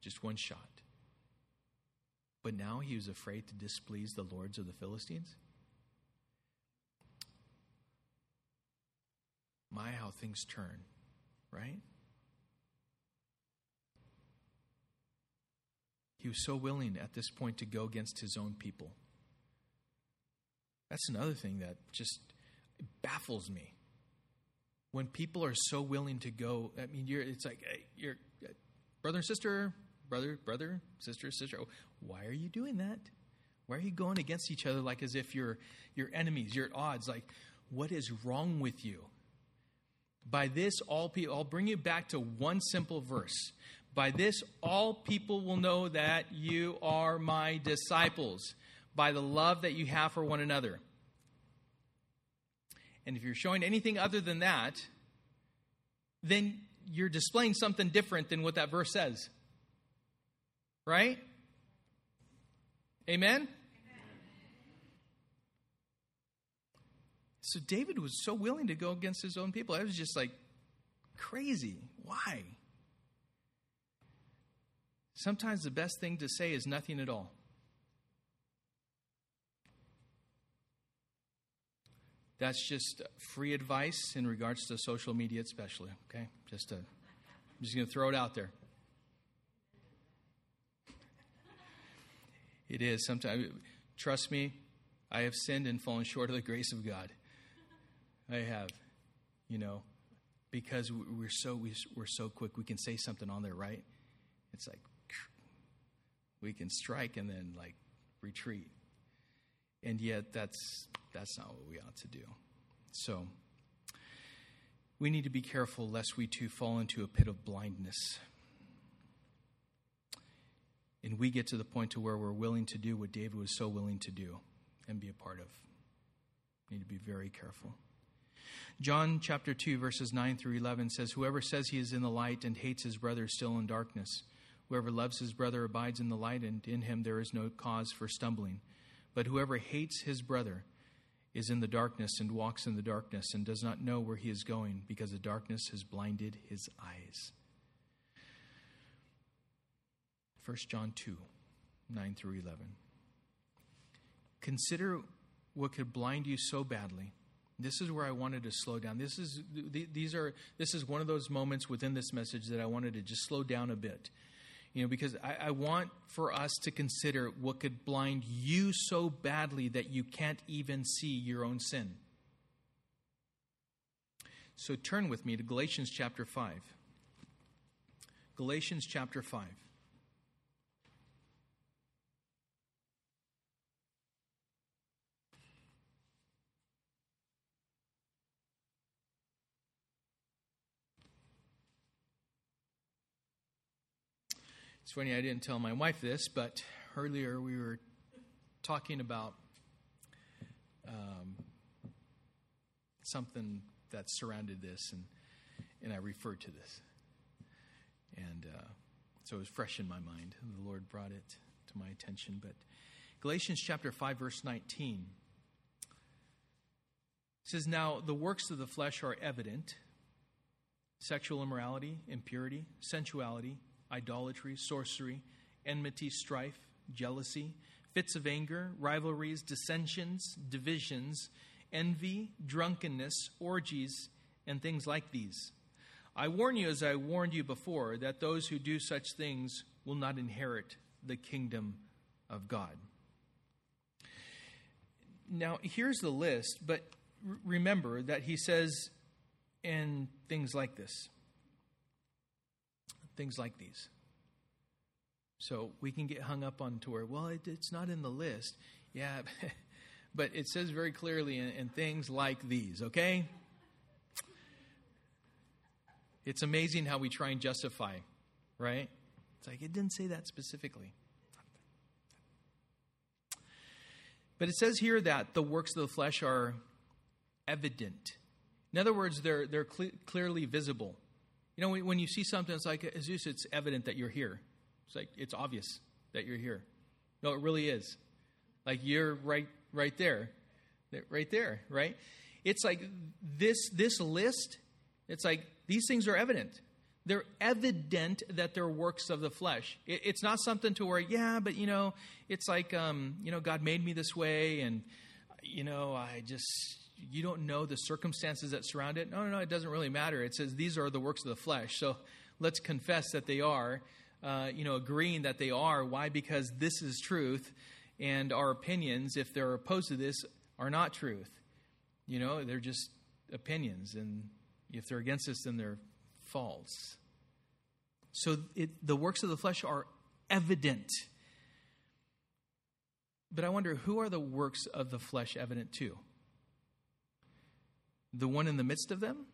just one shot. But now he was afraid to displease the lords of the Philistines. My, how things turn, right? He was so willing at this point to go against his own people. That's another thing that just baffles me. When people are so willing to go, I mean, you're, it's like, hey, you're brother and sister, brother, brother, sister, sister. Oh, Why are you doing that? Why are you going against each other like as if you're, you're enemies, you're at odds? Like, what is wrong with you? By this, all people, I'll bring you back to one simple verse. By this, all people will know that you are my disciples by the love that you have for one another. And if you're showing anything other than that, then you're displaying something different than what that verse says. Right? Amen? Amen? So David was so willing to go against his own people. I was just like crazy. Why? Sometimes the best thing to say is nothing at all. That's just free advice in regards to social media, especially. Okay, just to, I'm just going to throw it out there. It is sometimes. Trust me, I have sinned and fallen short of the grace of God. I have, you know, because we're so we're so quick. We can say something on there, right? It's like we can strike and then like retreat, and yet that's that's not what we ought to do. So, we need to be careful lest we too fall into a pit of blindness. And we get to the point to where we're willing to do what David was so willing to do and be a part of. We need to be very careful. John chapter 2 verses 9 through 11 says whoever says he is in the light and hates his brother is still in darkness. Whoever loves his brother abides in the light and in him there is no cause for stumbling. But whoever hates his brother is in the darkness and walks in the darkness and does not know where he is going because the darkness has blinded his eyes. 1 John 2 9 through 11. Consider what could blind you so badly. This is where I wanted to slow down. This is these are this is one of those moments within this message that I wanted to just slow down a bit you know, because I, I, want for us to consider what could blind you so badly that you can't even see your own sin. So turn with me to Galatians chapter 5. Galatians chapter 5. It's funny, I didn't tell my wife this, but earlier we were talking about um, something that surrounded this, and, and I referred to this. And uh, so it was fresh in my mind, and the Lord brought it to my attention. But Galatians chapter 5, verse 19 says, Now the works of the flesh are evident sexual immorality, impurity, sensuality, idolatry, sorcery, enmity, strife, jealousy, fits of anger, rivalries, dissensions, divisions, envy, drunkenness, orgies, and things like these. I warn you, as I warned you before, that those who do such things will not inherit the kingdom of God. Now, here's the list, but remember that he says, and things like this. Things like these. So we can get hung up on to where, well, it, it's not in the list. Yeah, *laughs* but it says very clearly in, in things like these, okay? It's amazing how we try and justify, right? It's like it didn't say that specifically. But it says here that the works of the flesh are evident. In other words, they're, they're cl- clearly visible. You know, when, you see something, it's like, Jesus, it's evident that you're here. It's like, it's obvious that you're here. No, it really is. Like, you're right, right there. Right there, right? It's like this, this list, it's like these things are evident. They're evident that they're works of the flesh. It, it's not something to where, yeah, but you know, it's like, um, you know, God made me this way, and you know, I just you don't know the circumstances that surround it. No, no, no, it doesn't really matter. It says these are the works of the flesh. So let's confess that they are, uh, you know, agreeing that they are. Why? Because this is truth, and our opinions, if they're opposed to this, are not truth. You know, they're just opinions, and if they're against us, then they're false. So it, the works of the flesh are evident. But I wonder who are the works of the flesh evident to? The one in the midst of them?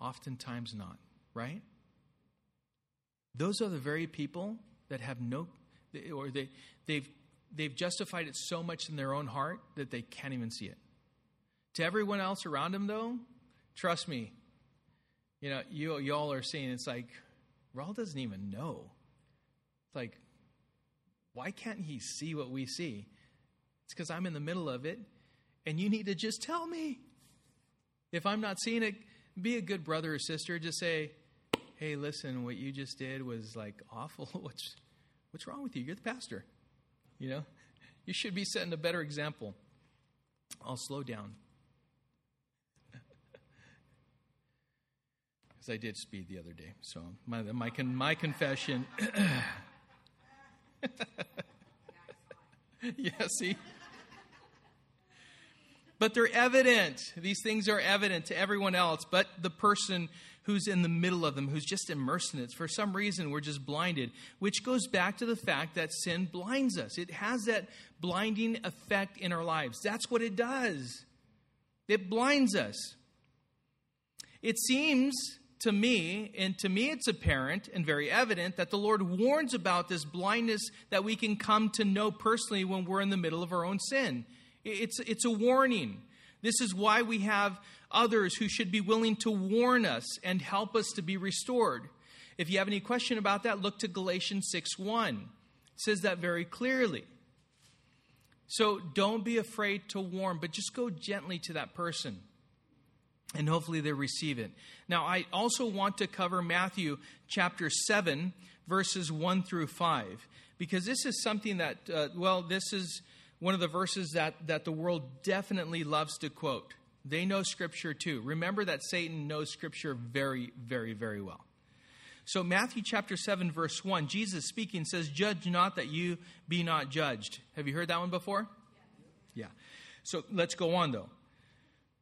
Oftentimes not, right? Those are the very people that have no, or they, they've, they've justified it so much in their own heart that they can't even see it. To everyone else around them, though, trust me, you know, you, y'all are seeing it's like, Raul doesn't even know. It's like, why can't he see what we see? It's because I'm in the middle of it, and you need to just tell me. If I'm not seeing it, be a good brother or sister. Just say, hey, listen, what you just did was like awful. *laughs* what's, what's wrong with you? You're the pastor. You know, you should be setting a better example. I'll slow down. *laughs* Because I did speed the other day. So my, my, my confession. *laughs* yeah, see? But they're evident. These things are evident to everyone else, but the person who's in the middle of them, who's just immersed in it. For some reason, we're just blinded, which goes back to the fact that sin blinds us. It has that blinding effect in our lives. That's what it does, it blinds us. It seems to me, and to me it's apparent and very evident, that the Lord warns about this blindness that we can come to know personally when we're in the middle of our own sin. It's, it's a warning. This is why we have others who should be willing to warn us and help us to be restored. If you have any question about that, look to Galatians 6 1. It says that very clearly. So don't be afraid to warn, but just go gently to that person. And hopefully they receive it. Now, I also want to cover Matthew chapter 7, verses 1 through 5, because this is something that, uh, well, this is one of the verses that, that the world definitely loves to quote. They know Scripture too. Remember that Satan knows Scripture very, very, very well. So, Matthew chapter 7, verse 1, Jesus speaking says, Judge not that you be not judged. Have you heard that one before? Yeah. So, let's go on though.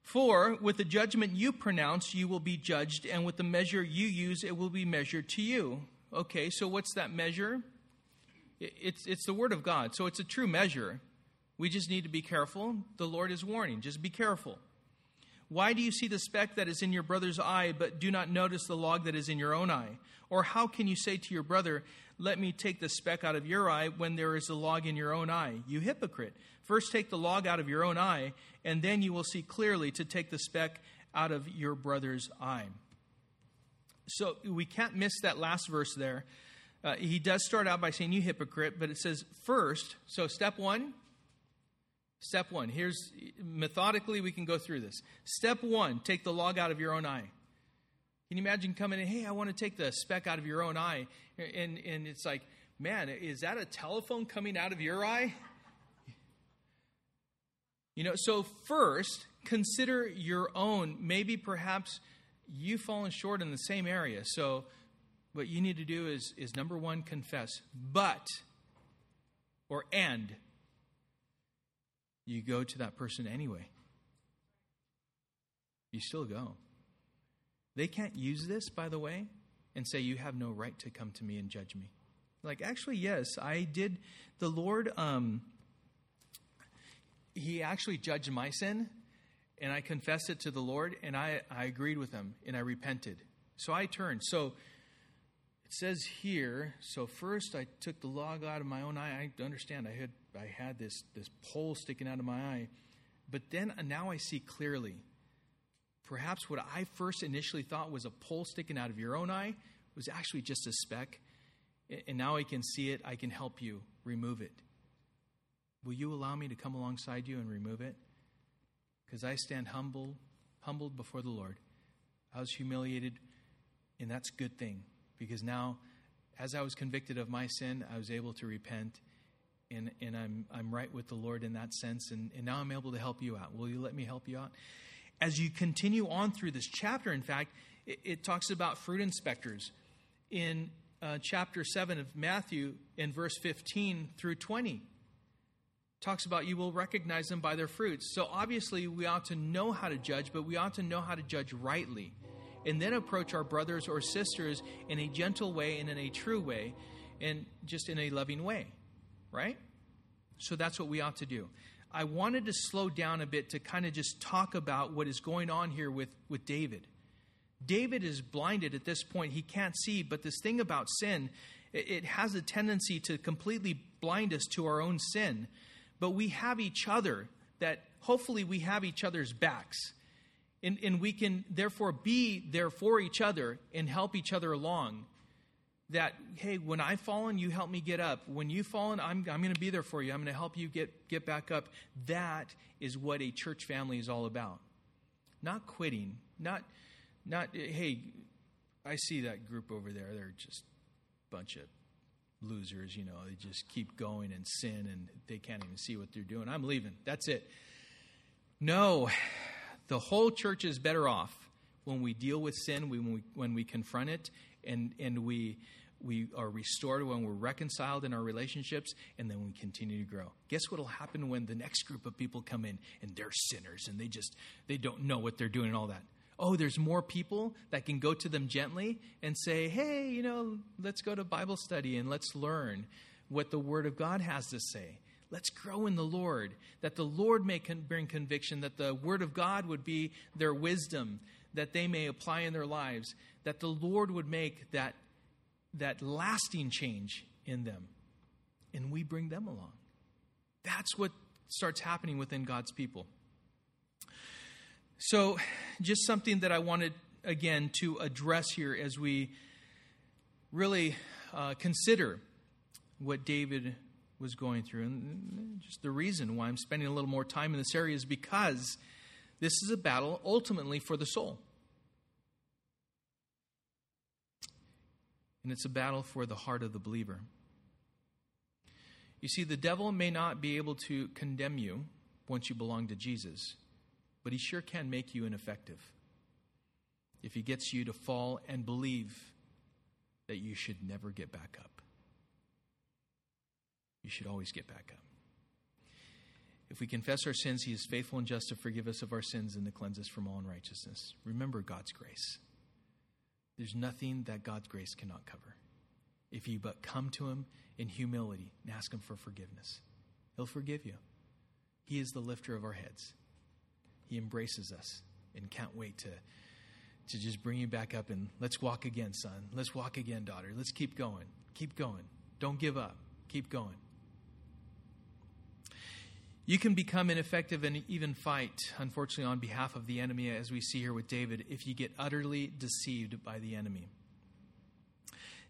For with the judgment you pronounce, you will be judged, and with the measure you use, it will be measured to you. Okay, so what's that measure? It's, it's the Word of God, so it's a true measure. We just need to be careful. The Lord is warning. Just be careful. Why do you see the speck that is in your brother's eye, but do not notice the log that is in your own eye? Or how can you say to your brother, Let me take the speck out of your eye, when there is a log in your own eye? You hypocrite. First take the log out of your own eye, and then you will see clearly to take the speck out of your brother's eye. So we can't miss that last verse there. Uh, he does start out by saying, You hypocrite, but it says, First, so step one, Step one. Here's methodically we can go through this. Step one: take the log out of your own eye. Can you imagine coming in? Hey, I want to take the speck out of your own eye, and and it's like, man, is that a telephone coming out of your eye? You know. So first, consider your own. Maybe perhaps you've fallen short in the same area. So what you need to do is is number one, confess, but or and you go to that person anyway. You still go. They can't use this, by the way, and say, You have no right to come to me and judge me. Like, actually, yes, I did. The Lord, um, He actually judged my sin, and I confessed it to the Lord, and I, I agreed with Him, and I repented. So I turned. So it says here, so first I took the log out of my own eye. I understand I had I had this this pole sticking out of my eye, but then uh, now I see clearly. Perhaps what I first initially thought was a pole sticking out of your own eye was actually just a speck, and now I can see it. I can help you remove it. Will you allow me to come alongside you and remove it? Because I stand humble, humbled before the Lord. I was humiliated, and that's a good thing because now, as I was convicted of my sin, I was able to repent, and, and I'm, I'm right with the Lord in that sense, and, and now I'm able to help you out. Will you let me help you out? As you continue on through this chapter, in fact, it, it talks about fruit inspectors. In uh, chapter 7 of Matthew, in verse 15 through 20, talks about you will recognize them by their fruits. So obviously, we ought to know how to judge, but we ought to know how to judge rightly and then approach our brothers or sisters in a gentle way and in a true way and just in a loving way, right? So that's what we ought to do. I wanted to slow down a bit to kind of just talk about what is going on here with, with David. David is blinded at this point. He can't see, but this thing about sin, it, it has a tendency to completely blind us to our own sin. But we have each other that hopefully we have each other's backs. And, and we can therefore be there for each other and help each other along. That, hey, when I've fallen, you help me get up. When you've fallen, I'm, I'm going to be there for you. I'm going to help you get, get back up. That is what a church family is all about. Not quitting. Not, not hey, I see that group over there. They're just a bunch of losers, you know. They just keep going and sin and they can't even see what they're doing. I'm leaving. That's it. No, the whole church is better off when we deal with sin, when we, when we confront it, and, and we, we are restored, when we're reconciled in our relationships, and then we continue to grow. Guess what will happen when the next group of people come in and they're sinners and they just they don't know what they're doing and all that? Oh, there's more people that can go to them gently and say, hey, you know, let's go to Bible study and let's learn what the Word of God has to say. Let's grow in the Lord, that the Lord may con- bring conviction, that the Word of God would be their wisdom, that they may apply in their lives, that the Lord would make that, that lasting change in them. And we bring them along. That's what starts happening within God's people. So, just something that I wanted, again, to address here as we really uh, consider what David was going through. And just the reason why I'm spending a little more time in this area is because this is a battle ultimately for the soul. And it's a battle for the heart of the believer. You see, the devil may not be able to condemn you once you belong to Jesus, but he sure can make you ineffective if he gets you to fall and believe that you should never get back up you should always get back up. If we confess our sins, He is faithful and just to forgive us of our sins and to cleanse us from all unrighteousness. Remember God's grace. There's nothing that God's grace cannot cover. If you but come to Him in humility and ask Him for forgiveness, He'll forgive you. He is the lifter of our heads, He embraces us. and can't wait to, to just bring you back up and let's walk again, son. Let's walk again, daughter. Let's keep going. Keep going. Don't give up. Keep going. You can become ineffective and even fight, unfortunately, on behalf of the enemy, as we see here with David, if you get utterly deceived by the enemy.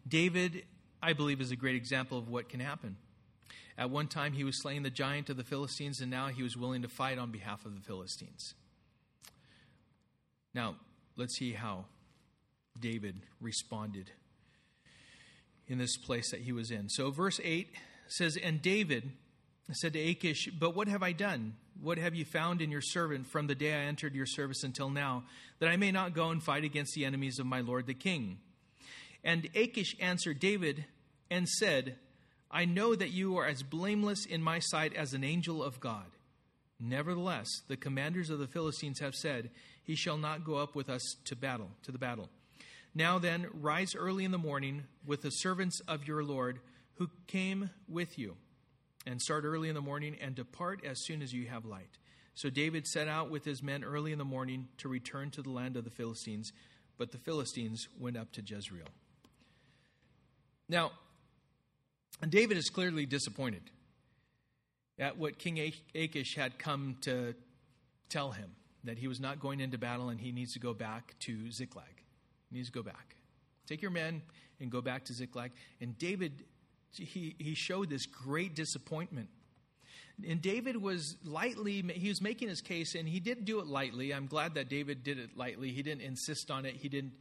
David, I believe, is a great example of what can happen. At one time, he was slaying the giant of the Philistines, and now he was willing to fight on behalf of the Philistines. Now, let's see how David responded in this place that he was in. So, verse 8 says, And David said to Achish, But what have I done? What have you found in your servant from the day I entered your service until now, that I may not go and fight against the enemies of my lord the king? And Achish answered David and said, I know that you are as blameless in my sight as an angel of God. Nevertheless, the commanders of the Philistines have said, He shall not go up with us to battle, to the battle. Now then, rise early in the morning with the servants of your Lord who came with you, and start early in the morning and depart as soon as you have light. So David set out with his men early in the morning to return to the land of the Philistines, but the Philistines went up to Jezreel. Now, David is clearly disappointed at what King Achish had come to tell him that he was not going into battle and he needs to go back to Ziklag. He needs to go back. Take your men and go back to Ziklag. And David, he, he showed this great disappointment. And David was lightly, he was making his case, and he did do it lightly. I'm glad that David did it lightly. He didn't insist on it. He didn't,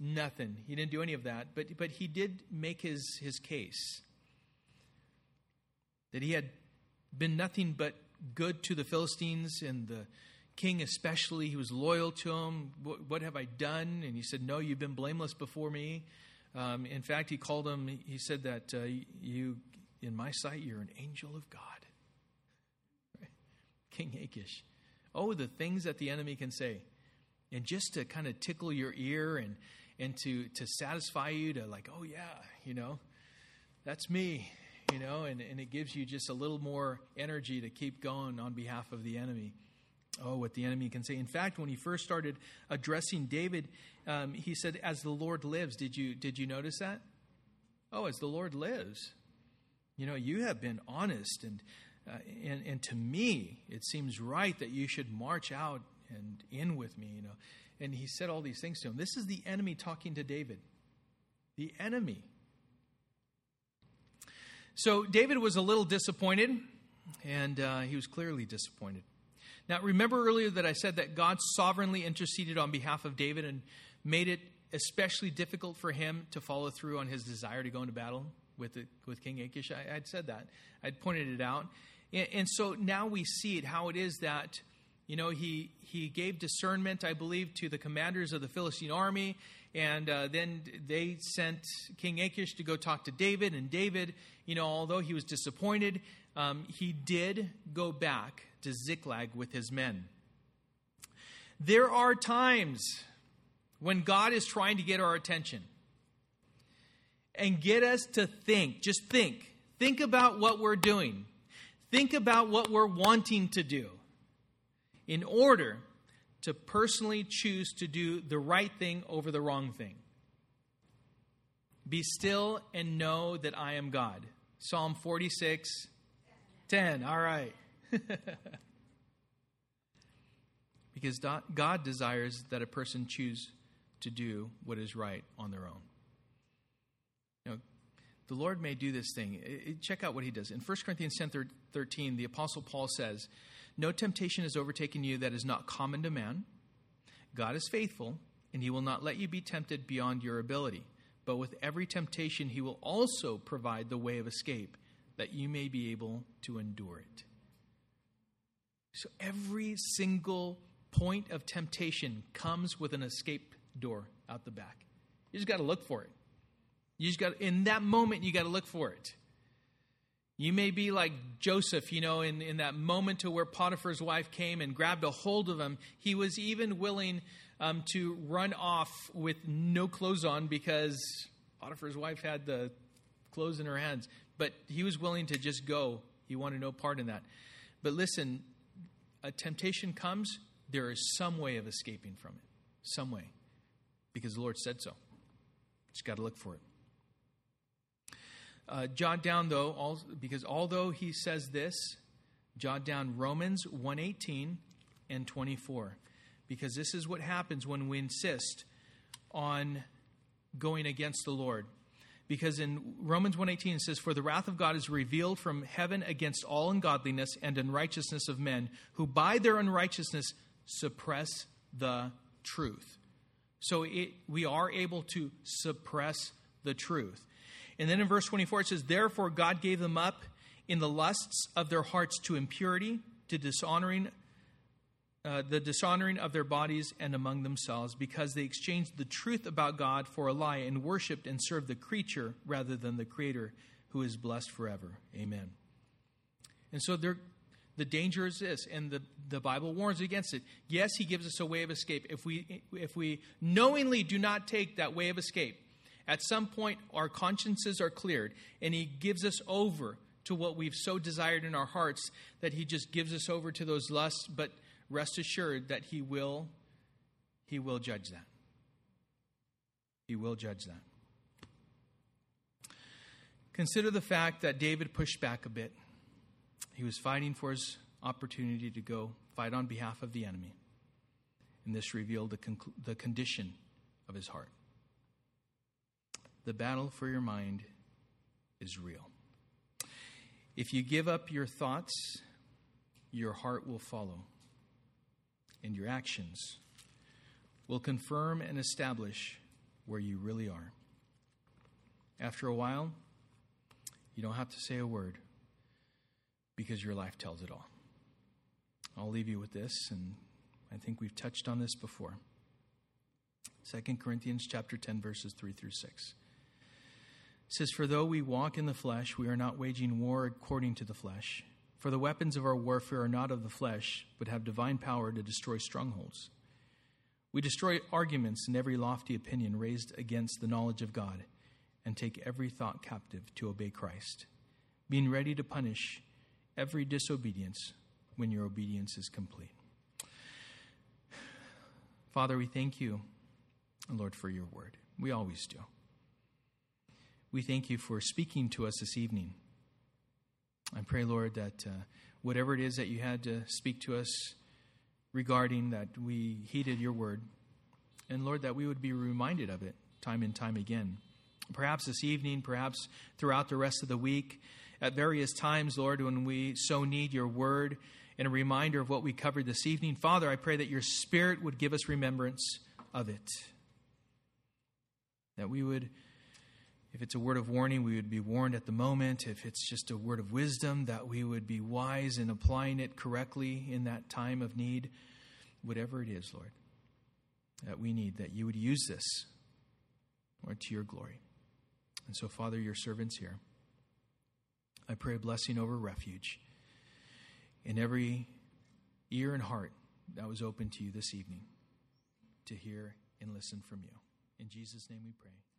nothing. He didn't do any of that. But, but he did make his, his case that he had been nothing but good to the Philistines and the king especially. He was loyal to him. What, what have I done? And he said, No, you've been blameless before me. Um, in fact, he called him, he said that uh, you, in my sight, you're an angel of God. *laughs* King Achish. Oh, the things that the enemy can say. And just to kind of tickle your ear and, and to, to satisfy you to, like, oh, yeah, you know, that's me you know, and, and it gives you just a little more energy to keep going on behalf of the enemy. Oh, what the enemy can say. In fact, when he first started addressing David, um, he said, As the Lord lives. Did you, did you notice that? Oh, as the Lord lives. You know, you have been honest, and, uh, and, and to me, it seems right that you should march out and in with me, you know. And he said all these things to him. This is the enemy talking to David. The enemy. So David was a little disappointed, and uh, he was clearly disappointed. Now, remember earlier that I said that God sovereignly interceded on behalf of David and made it especially difficult for him to follow through on his desire to go into battle with, the, with King Achish? I, would said that. I'd pointed it out. And, and so now we see it, how it is that you know, he, he gave discernment, I believe, to the commanders of the Philistine army. And uh, then they sent King Achish to go talk to David. And David, you know, although he was disappointed, um, he did go back to Ziklag with his men. There are times when God is trying to get our attention and get us to think. Just think. Think about what we're doing. Think about what we're wanting to do in order to personally choose to do the right thing over the wrong thing. Be still and know that I am God. Psalm 46, 10. All right. *laughs* because God desires that a person choose to do what is right on their own. You know, the Lord may do this thing. Check out what he does. In 1 Corinthians 10 13, the Apostle Paul says, no temptation has overtaken you that is not common to man. God is faithful, and he will not let you be tempted beyond your ability. But with every temptation, he will also provide the way of escape that you may be able to endure it. So every single point of temptation comes with an escape door out the back. You just got to look for it. You just got in that moment you got to look for it. You may be like Joseph, you know, in, in that moment to where Potiphar's wife came and grabbed a hold of him. He was even willing um, to run off with no clothes on because Potiphar's wife had the clothes in her hands. But he was willing to just go. He wanted no part in that. But listen, a temptation comes, there is some way of escaping from it. Some way. Because the Lord said so. Just got to look for it. Uh, jot down though, all, because although he says this, jot down Romans 118 and 24. Because this is what happens when we insist on going against the Lord. Because in Romans 1:18 it says for the wrath of God is revealed from heaven against all ungodliness and unrighteousness of men who by their unrighteousness suppress the truth. So it, we are able to suppress the truth. And then in verse 24, it says, Therefore God gave them up in the lusts of their hearts to impurity, to dishonoring, uh, the dishonoring of their bodies and among themselves, because they exchanged the truth about God for a lie and worshiped and served the creature rather than the Creator, who is blessed forever. Amen. And so there, the danger is this, and the, the Bible warns against it. Yes, He gives us a way of escape. If we, if we knowingly do not take that way of escape, at some point, our consciences are cleared, and He gives us over to what we've so desired in our hearts that He just gives us over to those lusts. But rest assured that He will, He will judge that. He will judge that. Consider the fact that David pushed back a bit. He was fighting for his opportunity to go fight on behalf of the enemy. And this revealed the, conc- the condition of his heart. The battle for your mind is real. If you give up your thoughts, your heart will follow, and your actions will confirm and establish where you really are. After a while, you don't have to say a word because your life tells it all. I'll leave you with this, and I think we've touched on this before. 2 Corinthians chapter 10 verses 3 through 6 says, For though we walk in the flesh, we are not waging war according to the flesh. For the weapons of our warfare are not of the flesh, but have divine power to destroy strongholds. We destroy arguments and every lofty opinion raised against the knowledge of God, and take every thought captive to obey Christ, being ready to punish every disobedience when your obedience is complete. Father, we thank you, Lord, for your word. We always do. We thank you for speaking to us this evening. I pray, Lord, that uh, whatever it is that you had to speak to us regarding, that we heeded your word. And Lord, that we would be reminded of it time and time again. Perhaps this evening, perhaps throughout the rest of the week, at various times, Lord, when we so need your word and a reminder of what we covered this evening. Father, I pray that your spirit would give us remembrance of it. That we would if it's a word of warning, we would be warned at the moment. If it's just a word of wisdom, that we would be wise in applying it correctly in that time of need. Whatever it is, Lord, that we need, that you would use this, Lord, to your glory. And so, Father, your servants here, I pray a blessing over refuge in every ear and heart that was open to you this evening to hear and listen from you. In Jesus' name we pray.